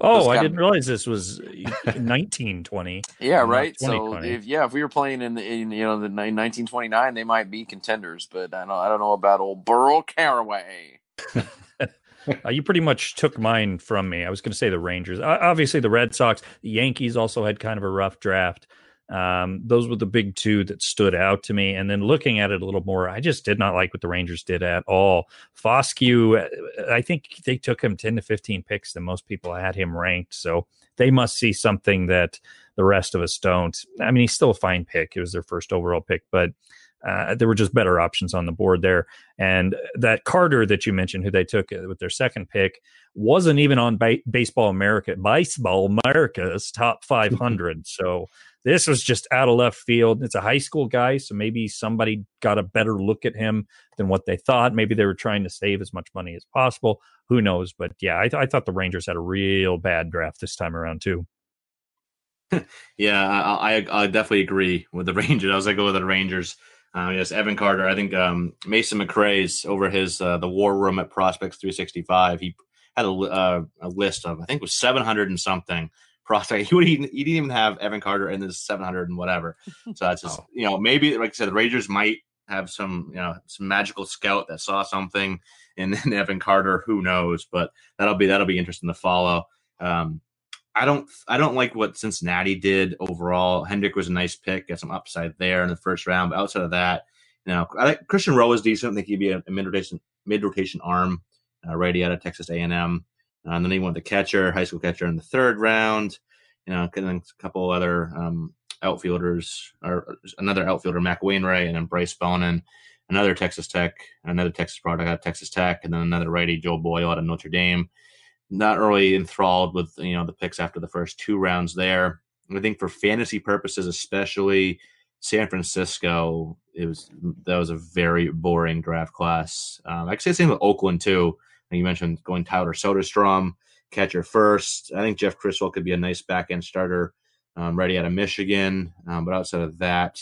Oh, I didn't realize this was 1920. Yeah, right. So if yeah, if we were playing in the in you know the 1929, they might be contenders. But I don't I don't know about old Burl Carraway. Uh, you pretty much took mine from me. I was going to say the Rangers. Uh, obviously, the Red Sox, the Yankees also had kind of a rough draft. Um, those were the big two that stood out to me. And then looking at it a little more, I just did not like what the Rangers did at all. Foscue, uh, I think they took him 10 to 15 picks than most people had him ranked. So they must see something that the rest of us don't. I mean, he's still a fine pick. It was their first overall pick, but uh, there were just better options on the board there. And that Carter that you mentioned, who they took uh, with their second pick, wasn't even on ba- Baseball America, Baseball America's top 500. so this was just out of left field. It's a high school guy, so maybe somebody got a better look at him than what they thought. Maybe they were trying to save as much money as possible. Who knows? But yeah, I, th- I thought the Rangers had a real bad draft this time around too. Yeah, I, I, I definitely agree with the Rangers. I was to go with the Rangers. Uh, yes, Evan Carter. I think um, Mason McRae's over his uh, the War Room at Prospects 365. He had a, uh, a list of I think it was 700 and something prospect. He, would, he, he didn't even have Evan Carter in this 700 and whatever. So that's just, Oh. you know, maybe, like I said, the Rangers might have some, you know, some magical scout that saw something in, in Evan Carter. Who knows? But that'll be, that'll be interesting to follow. Um, I don't, I don't like what Cincinnati did overall. Hendrick was a nice pick, got some upside there in the first round. But outside of that, you know, I like Christian Roa is decent. I think he'd be a, a mid rotation, mid rotation arm, uh, righty out of Texas A and M. Uh, and then he went the catcher, high school catcher in the third round. You know, and then a couple other um, outfielders, or another outfielder, Mac Wainwright, and then Bryce Bonnin, another Texas Tech, another Texas product out of Texas Tech, and then another righty, Joe Boyle out of Notre Dame. Not really enthralled with you know the picks after the first two rounds there. I think for fantasy purposes, especially San Francisco, it was that was a very boring draft class. Um, I could say the same with Oakland too. You mentioned going Tyler Soderstrom, catcher first. I think Jeff Criswell could be a nice back end starter, um, ready out of Michigan. Um, but outside of that,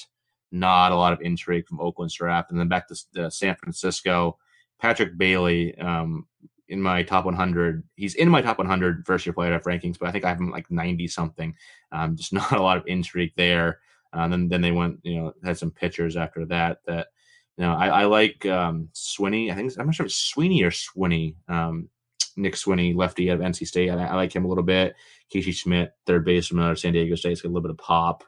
not a lot of intrigue from Oakland's draft. And then back to uh, San Francisco, Patrick Bailey. Um, in my top 100, he's in my top 100 first year player rankings, but I think I have him like 90 something. Um, just not a lot of intrigue there. Uh, then then they went, you know, had some pitchers after that that know, I, I like um, Swinney. I think I'm not sure if it's Sweeney or Swinney. Um, Nick Swinney, lefty out of NC State. I, I like him a little bit. Casey Schmidt, third baseman out of San Diego State, has got a little bit of pop.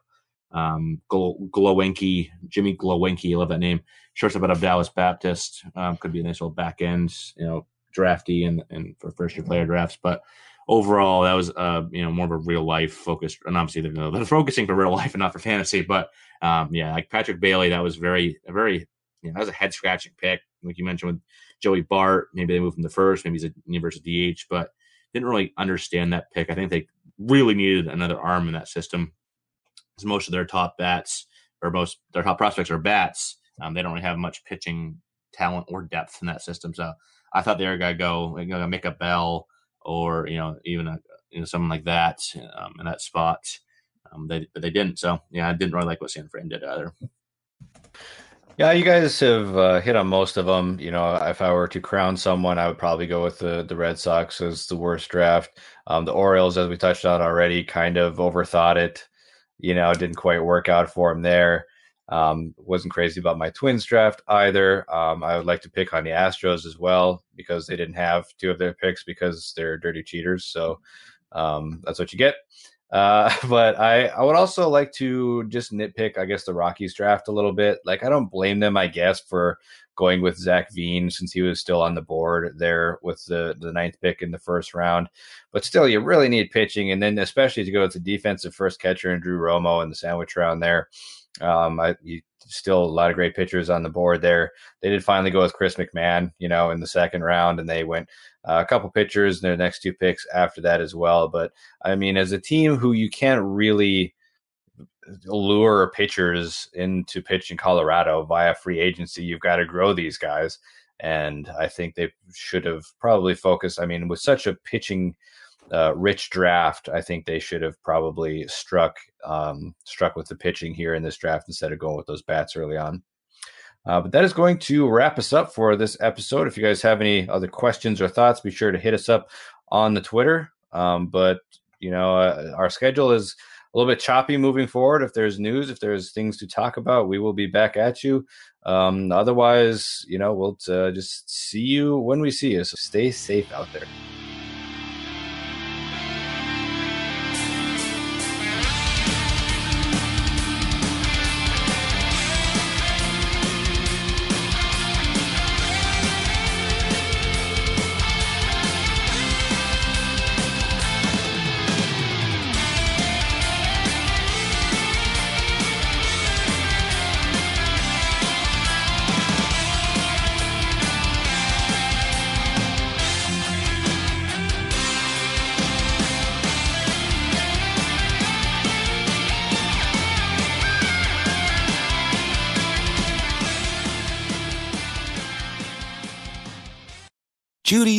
Um, Jimmy Glowenke, I love that name. Shortstop out of Dallas Baptist um, could be a nice little back end, you know, drafty and and for first year player drafts. But overall, that was uh you know more of a real life focus. and obviously they're, they're focusing for real life and not for fantasy. But um, yeah, like Patrick Bailey, that was very very you know, that was a head scratching pick, like you mentioned with Joey Bart. Maybe they moved him to first, maybe he's a universal DH, but didn't really understand that pick. I think they really needed another arm in that system. Because most of their top bats or most their top prospects are bats. Um, they don't really have much pitching talent or depth in that system. So I thought they were gonna go, you know, Mick Abel or you know even a, you know like that um, in that spot. Um, they but they didn't. So yeah, I didn't really like what San Fran did either. Yeah, you guys have uh, hit on most of them. You know, if I were to crown someone, I would probably go with the the Red Sox as the worst draft. Um, the Orioles, as we touched on already, kind of overthought it. You know, didn't quite work out for them there. Um, wasn't crazy about my Twins draft either. Um, I would like to pick on the Astros as well because they didn't have two of their picks because they're dirty cheaters. So um, that's what you get. Uh, but I, I would also like to just nitpick, I guess, the Rockies draft a little bit. Like, I don't blame them, I guess, for going with Zac Veen since he was still on the board there with the, the ninth pick in the first round. But still, you really need pitching. And then, especially to go with the defensive first catcher and Drew Romo in the sandwich round there. Um, I, you, still a lot of great pitchers on the board there. They did finally go with Chris McMahon, you know, in the second round, and they went uh, a couple pitchers in their next two picks after that as well. But I mean, as a team who you can't really lure pitchers into pitch in Colorado via free agency, you've got to grow these guys. And I think they should have probably focused. I mean, with such a pitching uh, rich draft, I think they should have probably struck um, struck with the pitching here in this draft instead of going with those bats early on. Uh, but that is going to wrap us up for this episode. If you guys have any other questions or thoughts, be sure to hit us up on the Twitter. Um, but you know, uh, our schedule is a little bit choppy moving forward. If there's news, if there's things to talk about, we will be back at you. Um, otherwise, you know, we'll uh, just see you when we see you. So stay safe out there.